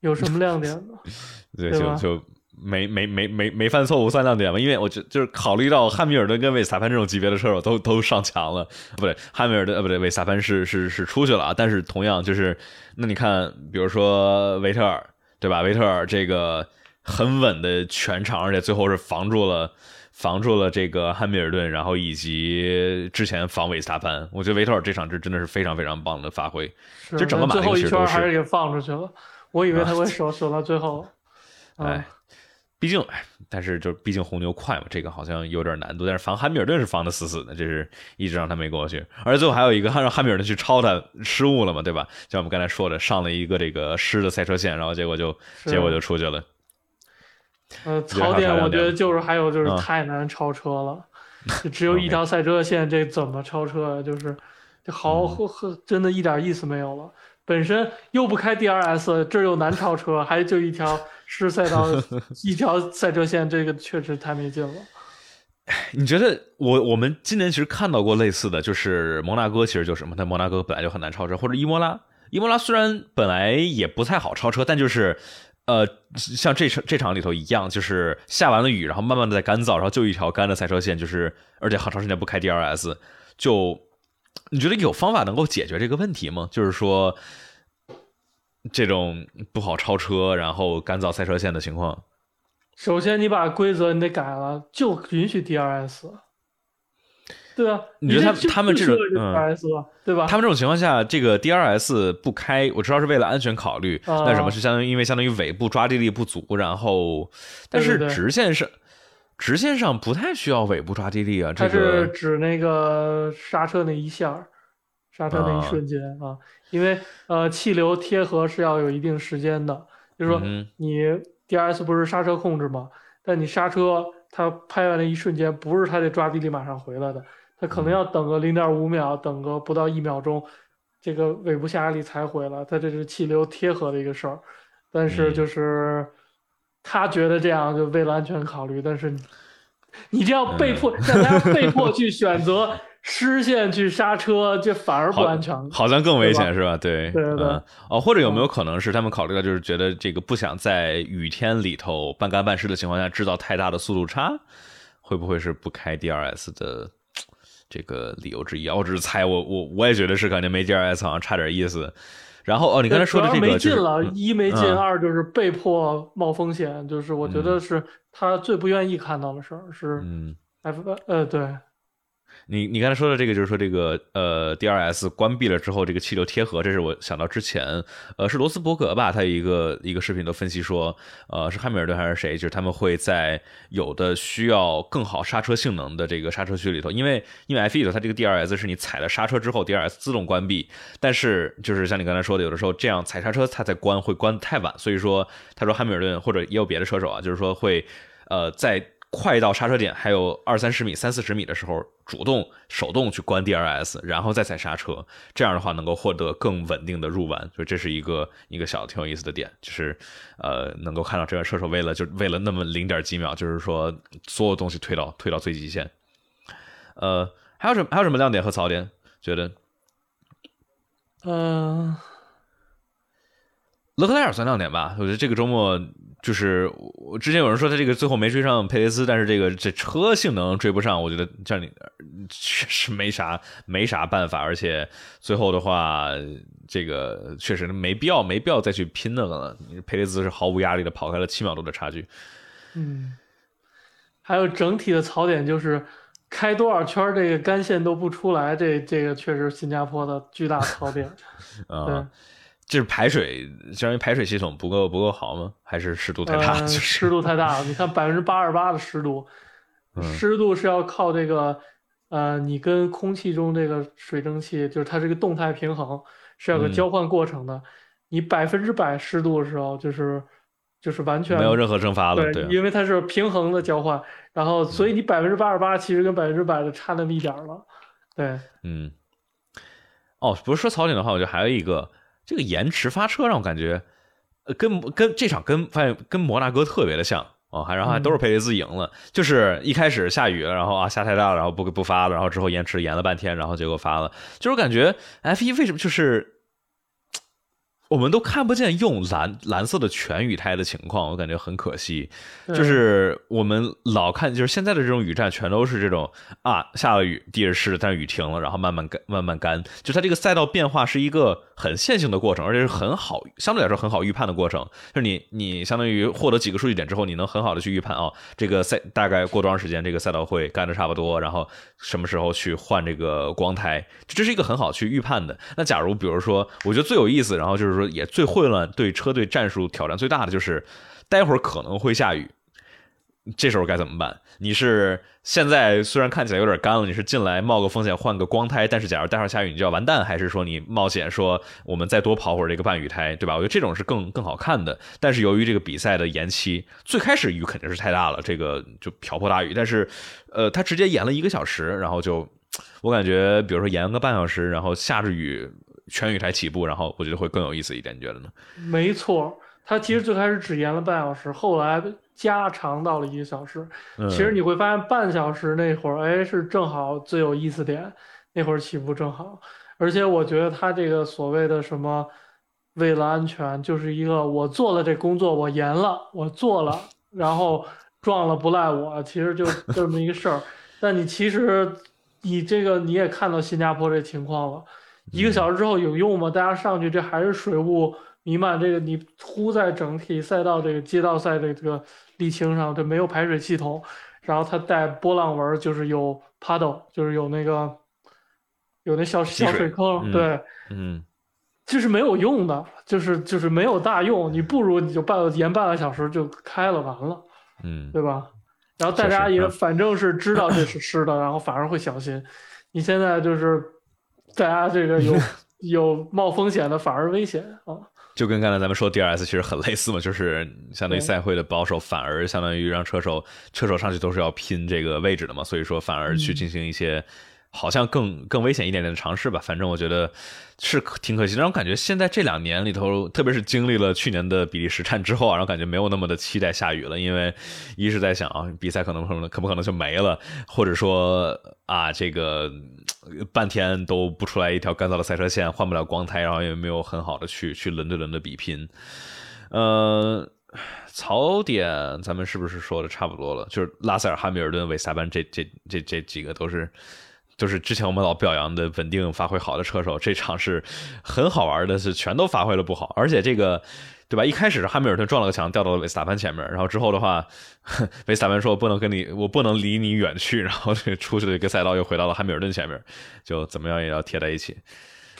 有什么亮点呢？对，对就就没没没没没犯错误算亮点吧？因为我觉就是考虑到汉密尔顿跟维斯塔潘这种级别的车手都都上墙了，不对，汉密尔顿呃不对，维斯塔潘是是是出去了啊，但是同样就是，那你看，比如说维特尔对吧？维特尔这个很稳的全场，而且最后是防住了。防住了这个汉密尔顿，然后以及之前防维斯塔潘，我觉得维特尔这场是真的是非常非常棒的发挥。就整个马最后一圈还是给放出去了，我以为他会守 守到最后。啊哎，毕竟，哎，但是就毕竟红牛快嘛，这个好像有点难度。但是防汉密尔顿是防的死死的，这是一直让他没过去。而且最后还有一个让汉密尔顿去超他，失误了嘛，对吧？像我们刚才说的，上了一个这个湿的赛车线，然后结果就结果就出去了。呃，槽点我觉得就是还有就是嗯太难超车了，就只有一条赛车线，这怎么超车啊？就是这好嗯呵呵，真的一点意思没有了。本身又不开 DRS，这又难超车，还就一条是赛道，一条赛车线，这个确实太没劲了。你觉得我我们今年其实看到过类似的，就是摩纳哥其实就是什么？但摩纳哥本来就很难超车，或者伊莫拉，伊莫拉虽然本来也不太好超车，但就是。呃，像这场这场里头一样，就是下完了雨，然后慢慢的在干燥，然后就一条干的赛车线，就是而且好长时间不开 DRS，就你觉得有方法能够解决这个问题吗？就是说这种不好超车，然后干燥赛车线的情况。首先，你把规则你得改了，就允许 DRS，对啊？你觉得他们这种嗯对吧？他们这种情况下，这个 DRS 不开，我知道是为了安全考虑。啊那什么是相当于因为相当于尾部抓地力不足，然后但是直线上直线上不太需要尾部抓地力啊。这它是指那个刹车那一下，刹车那一瞬间啊，因为呃气流贴合是要有一定时间的，就是说嗯你 DRS 不是刹车控制吗？但你刹车，它拍完的一瞬间，不是它的抓地力马上回来的，它可能要等个零点五秒，等个不到一秒钟，这个尾部下压力才回来。他这是气流贴合的一个事儿，但是就是他觉得这样就为了安全考虑，但是你这样被迫让大家被迫 去选择。失线去刹车，这反而不安全，好像更危险是吧？对对对。哦，或者有没有可能是他们考虑到，就是觉得这个不想在雨天里头半干半湿的情况下制造太大的速度差，会不会是不开 DRS 的这个理由之一？我只是猜，我我我也觉得是，感觉没 DRS 好像差点意思。然后哦，你刚才说的这个没劲了，一没劲，二就是被迫冒风险，就是我觉得是他最不愿意看到的事儿，是嗯，F 呃对。你你刚才说的这个，就是说这个呃，DRS 关闭了之后，这个气流贴合，这是我想到之前，呃，是罗斯伯格吧？他一个一个视频都分析说，呃，是汉密尔顿还是谁？就是他们会在有的需要更好刹车性能的这个刹车区里头，因为因为 F 一的它这个 DRS 是你踩了刹车之后，DRS 自动关闭，但是就是像你刚才说的，有的时候这样踩刹车它才关，会关太晚，所以说他说汉密尔顿或者也有别的车手啊，就是说会呃在。快到刹车点还有二三十米、三四十米的时候，主动手动去关 DRS，然后再踩刹车，这样的话能够获得更稳定的入弯，所以这是一个一个小挺有意思的点，就是呃能够看到这个车手为了就为了那么零点几秒，就是说所有东西推到推到最极限。呃，还有什么还有什么亮点和槽点？觉得？嗯，勒克莱尔算亮点吧，我觉得这个周末。就是我之前有人说他这个最后没追上佩雷斯，但是这个这车性能追不上，我觉得这你确实没啥没啥办法，而且最后的话，这个确实没必要没必要再去拼那个了。佩雷斯是毫无压力的跑开了七秒多的差距。嗯，还有整体的槽点就是开多少圈这个干线都不出来，这这个确实新加坡的巨大槽点。啊。就是排水，相当于排水系统不够不够好吗？还是湿度太大？湿度太大了。你看百分之八十八的湿度，湿度是要靠这个，呃，你跟空气中这个水蒸气，就是它这个动态平衡是有个交换过程的。你百分之百湿度的时候，就是就是完全没有任何蒸发了，对，因为它是平衡的交换。然后，所以你百分之八十八其实跟百分之百的差那么一点了。对，嗯。哦，不是说槽点的话，我觉得还有一个。这个延迟发车让我感觉，呃，跟跟这场跟发现跟摩纳哥特别的像哦，还然后还都是佩雷兹赢了，就是一开始下雨了，然后啊下太大了，然后不不发了，然后之后延迟延了半天，然后结果发了，就是感觉 F 一为什么就是。我们都看不见用蓝蓝色的全雨胎的情况，我感觉很可惜。就是我们老看，就是现在的这种雨战，全都是这种啊，下了雨，地是湿的，但是雨停了，然后慢慢干，慢慢干。就它这个赛道变化是一个很线性的过程，而且是很好，相对来说很好预判的过程。就是你你相当于获得几个数据点之后，你能很好的去预判啊，这个赛大概过多长时间，这个赛道会干的差不多，然后什么时候去换这个光胎，这是一个很好去预判的。那假如比如说，我觉得最有意思，然后就是说。也最混乱，对车队战术挑战最大的就是，待会儿可能会下雨，这时候该怎么办？你是现在虽然看起来有点干了，你是进来冒个风险换个光胎，但是假如待会儿下雨你就要完蛋，还是说你冒险说我们再多跑会儿这个半雨胎，对吧？我觉得这种是更更好看的。但是由于这个比赛的延期，最开始雨肯定是太大了，这个就瓢泼大雨，但是呃，他直接延了一个小时，然后就我感觉，比如说延个半小时，然后下着雨。全雨台起步，然后我觉得会更有意思一点，你觉得呢？没错，它其实最开始只延了半小时，后来加长到了一个小时。其实你会发现，半小时那会儿，哎，是正好最有意思点，那会儿起步正好。而且我觉得他这个所谓的什么为了安全，就是一个我做了这工作，我延了，我做了，然后撞了不赖我，其实就这么一个事儿。但你其实你这个你也看到新加坡这情况了。一个小时之后有用吗？大家上去，这还是水雾弥漫。这个你糊在整体赛道这个街道赛的这个沥青上，这没有排水系统，然后它带波浪纹，就是有 puddle，就是有那个有那小小水坑，对，嗯，就是没有用的，就是就是没有大用。你不如你就半延半个小时就开了，完了，嗯，对吧？然后大家也反正是知道这是湿的，然后反而会小心。你现在就是。大家这个有 有冒风险的反而危险啊！就跟刚才咱们说 DRS 其实很类似嘛，就是相当于赛会的保守，反而相当于让车手车手上去都是要拼这个位置的嘛，所以说反而去进行一些好像更更危险一点点的尝试吧。反正我觉得是挺可惜的，让我感觉现在这两年里头，特别是经历了去年的比利时站之后啊，然后感觉没有那么的期待下雨了，因为一是在想啊，比赛可能可能可不可能就没了，或者说啊这个。半天都不出来一条干燥的赛车线，换不了光胎，然后也没有很好的去去轮对轮的比拼。呃，槽点咱们是不是说的差不多了？就是拉塞尔、汉密尔顿、韦斯塔潘这这这这几个都是，就是之前我们老表扬的稳定发挥好的车手，这场是很好玩的，是全都发挥了不好，而且这个。对吧？一开始汉密尔顿撞了个墙，掉到了维斯塔潘前面。然后之后的话，维斯塔潘说：“不能跟你，我不能离你远去。”然后这出去了一个赛道又回到了汉密尔顿前面，就怎么样也要贴在一起。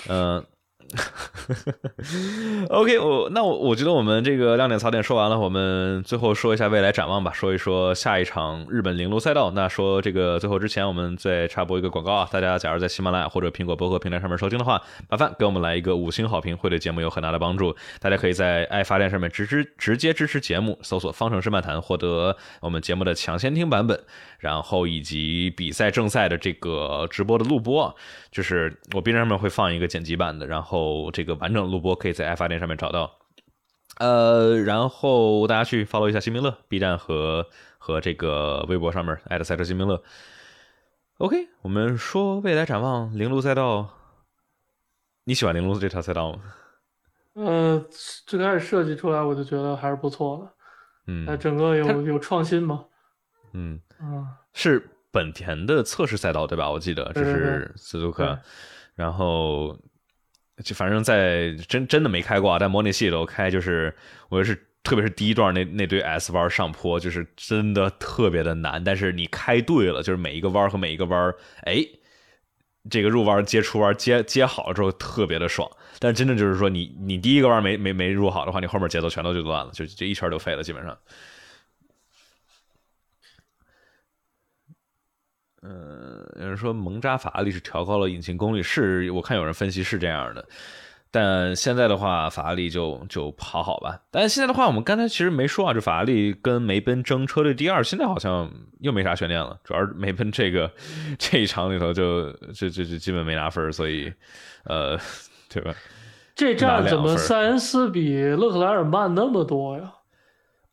嗯。OK，我那我我觉得我们这个亮点槽点说完了，我们最后说一下未来展望吧，说一说下一场日本铃鹿赛道。那说这个最后之前，我们再插播一个广告啊，大家假如在喜马拉雅或者苹果播客平台上面收听的话，麻烦给我们来一个五星好评，会对节目有很大的帮助。大家可以在爱发电上面直直直接支持节目，搜索“方程式漫谈”获得我们节目的抢先听版本。然后以及比赛正赛的这个直播的录播，就是我 B 站上面会放一个剪辑版的，然后这个完整录播可以在爱发电上面找到。呃，然后大家去 follow 一下新明乐 B 站和和这个微博上面艾特赛车新明乐。OK，我们说未来展望零路赛道，你喜欢零路这条赛道吗？呃，最开始设计出来我就觉得还是不错的，嗯，那整个有有创新嘛，嗯。嗯，是本田的测试赛道对吧？我记得这是斯图克，然后就反正在真真的没开过啊，在模拟器里头开，就是我是特别是第一段那那堆 S 弯上坡，就是真的特别的难。但是你开对了，就是每一个弯和每一个弯，哎，这个入弯接出弯接接好了之后特别的爽。但是真的就是说，你你第一个弯没没没入好的话，你后面节奏全都就乱了，就这一圈就废了，基本上。嗯，有人说蒙扎法拉利是调高了引擎功率，是我看有人分析是这样的。但现在的话，法拉利就就跑好吧。但现在的话，我们刚才其实没说啊，这法拉利跟梅奔争车队第二，现在好像又没啥悬念了。主要是梅奔这个这一场里头就就就就基本没拿分，所以呃，对吧？这站怎么塞恩斯比勒克莱尔慢那么多呀？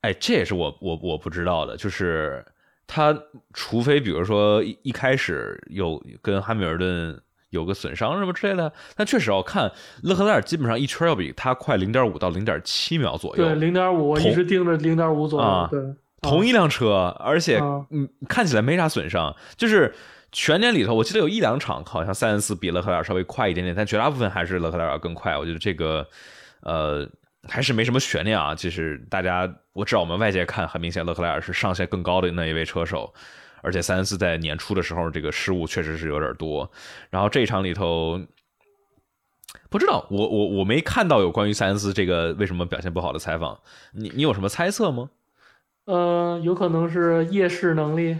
哎，这也是我我我不知道的，就是。他除非比如说一一开始有跟汉密尔顿有个损伤什么之类的，但确实要看勒克莱尔基本上一圈要比他快零点五到零点七秒左右。对，零点五，我一直盯着零点五左右。对，同一辆车，而且嗯看起来没啥损伤，就是全年里头我记得有一两场好像塞恩斯比勒克莱尔稍微快一点点，但绝大部分还是勒克莱尔更快。我觉得这个呃。还是没什么悬念啊，其实大家我知道我们外界看很明显，勒克莱尔是上限更高的那一位车手，而且塞恩斯在年初的时候这个失误确实是有点多。然后这一场里头，不知道我我我没看到有关于塞恩斯这个为什么表现不好的采访，你你有什么猜测吗？呃，有可能是夜视能力，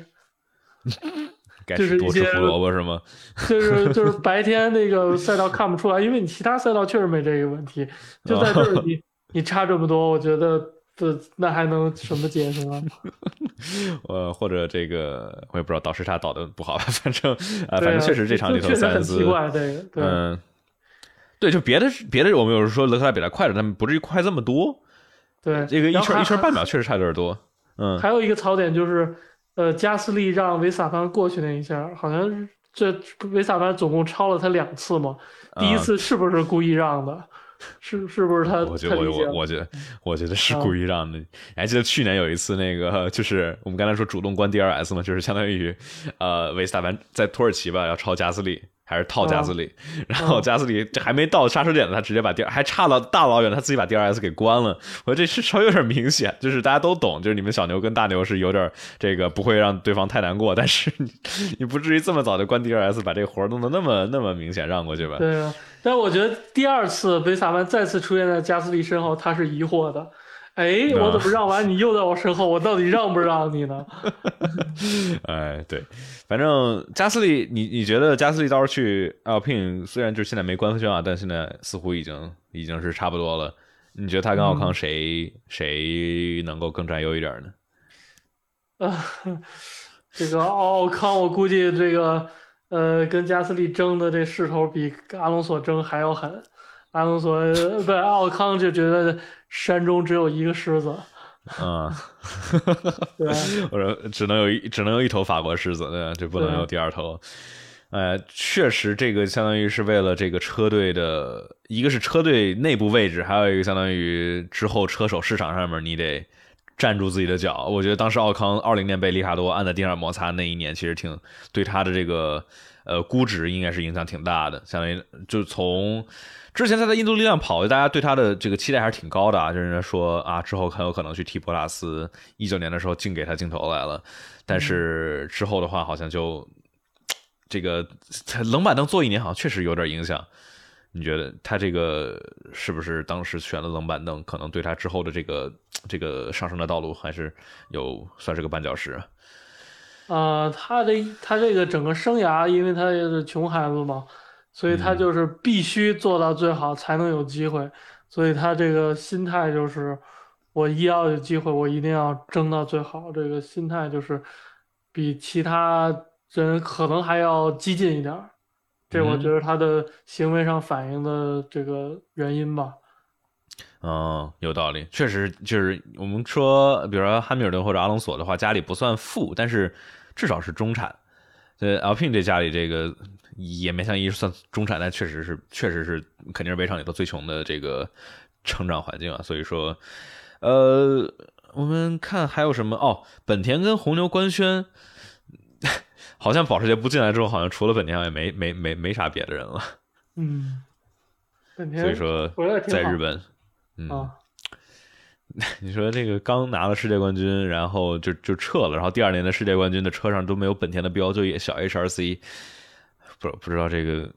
就是多吃胡萝卜是吗？就是就是白天那个赛道看不出来，因为你其他赛道确实没这个问题，就在这儿 你。你差这么多，我觉得这那还能什么解释呢？呃，或者这个我也不知道倒时差倒的不好吧，反正啊，反正确实这场里头三次，对，嗯，对，就别的别的我们有时说勒克莱比他快的，但不至于快这么多。对，这个一圈一圈半秒确实差有点多。嗯，还有一个槽点就是，呃，加斯利让维萨潘过去那一下，好像这维萨潘总共超了他两次嘛，第一次是不是故意让的？是是不是他？我觉得我我我觉得我觉得是故意让的。你还记得去年有一次那个，就是我们刚才说主动关 DRS 嘛，就是相当于呃维斯塔潘在土耳其吧要超加斯利。还是套加斯利，然后加斯利这还没到刹车点呢，他直接把 D 还差了大老远，他自己把 DRS 给关了。我说这是稍微有点明显，就是大家都懂，就是你们小牛跟大牛是有点这个不会让对方太难过，但是你 你不至于这么早就关 DRS，把这个活弄得那么那么明显让过去吧？对啊，但我觉得第二次贝萨曼再次出现在加斯利身后，他是疑惑的。哎，我怎么让完你又在我身后？我到底让不让你呢？哎，对，反正加斯利，你你觉得加斯利到时候去 Alpine，虽然就是现在没官宣啊，但现在似乎已经已经是差不多了。你觉得他跟奥康谁、谁能够更占优一点呢？啊，这个奥康，我估计这个呃，跟加斯利争的这势头比阿隆索争还要狠。阿隆索不，奥康就觉得山中只有一个狮子。嗯，对？我说只能有一只能有一头法国狮子，对吧？就不能有第二头。呃，确实，这个相当于是为了这个车队的，一个是车队内部位置，还有一个相当于之后车手市场上面，你得站住自己的脚。我觉得当时奥康二零年被里卡多按在地上摩擦那一年，其实挺对他的这个呃估值应该是影响挺大的。相当于就从之前他在印度力量跑，大家对他的这个期待还是挺高的啊，就是说啊之后很有可能去替博拉斯，一九年的时候净给他镜头来了，但是之后的话好像就。这个冷板凳坐一年，好像确实有点影响。你觉得他这个是不是当时选了冷板凳，可能对他之后的这个这个上升的道路还是有算是个绊脚石？啊，他的他这个整个生涯，因为他也是穷孩子嘛，所以他就是必须做到最好才能有机会。所以他这个心态就是，我一要有机会，我一定要争到最好。这个心态就是比其他。人可能还要激进一点儿，这我觉得他的行为上反映的这个原因吧。嗯，有道理，确实就是我们说，比如说汉密尔顿或者阿隆索的话，家里不算富，但是至少是中产。呃，Alpine 这家里这个也没像一算中产，但确实是确实是肯定是围场里头最穷的这个成长环境啊。所以说，呃，我们看还有什么哦，本田跟红牛官宣。好像保时捷不进来之后，好像除了本田，也没没没没啥别的人了。嗯，本 田所以说在日本，嗯，你说这个刚拿了世界冠军，然后就就撤了，然后第二年的世界冠军的车上都没有本田的标，就也小 HRC，不不知道这个。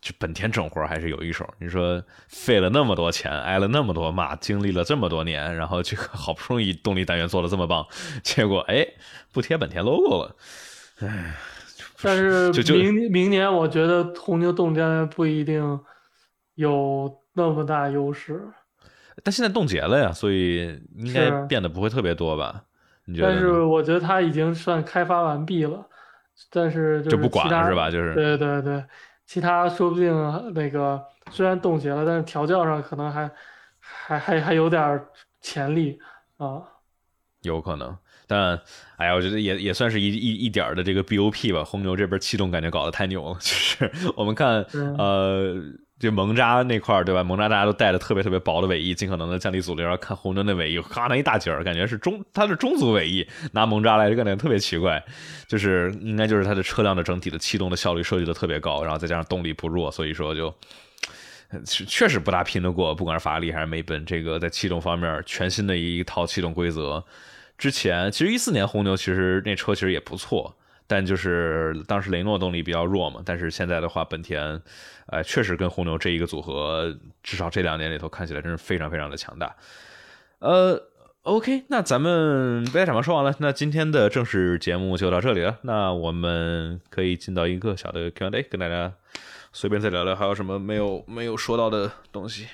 就本田整活还是有一手，你说费了那么多钱，挨了那么多骂，经历了这么多年，然后这个 好不容易动力单元做的这么棒，结果哎不贴本田 logo 了，哎。但是明明年我觉得红牛动力单元不一定有那么大优势。但现在冻结了呀，所以应该变得不会特别多吧？你觉得？但是我觉得它已经算开发完毕了，但是就不管了是吧？就是对对对。其他说不定那个虽然冻结了，但是调教上可能还还还还有点潜力啊，有可能。但哎呀，我觉得也也算是一一一点的这个 BOP 吧。红牛这边气动感觉搞得太牛了，就是我们看呃。就蒙扎那块儿，对吧？蒙扎大家都带着特别特别薄的尾翼，尽可能的降低阻力。然后看红牛那尾翼，咔那一大截儿，感觉是中，它是中足尾翼，拿蒙扎来就感觉特别奇怪。就是应该就是它的车辆的整体的气动的效率设计的特别高，然后再加上动力不弱，所以说就确实不大拼得过，不管是法拉利还是梅奔，这个在气动方面全新的一套气动规则。之前其实一四年红牛其实那车其实也不错。但就是当时雷诺动力比较弱嘛，但是现在的话，本田，呃，确实跟红牛这一个组合，至少这两年里头看起来真是非常非常的强大。呃，OK，那咱们备胎展望说完了，那今天的正式节目就到这里了。那我们可以进到一个小的 Q&A，跟大家随便再聊聊，还有什么没有没有说到的东西。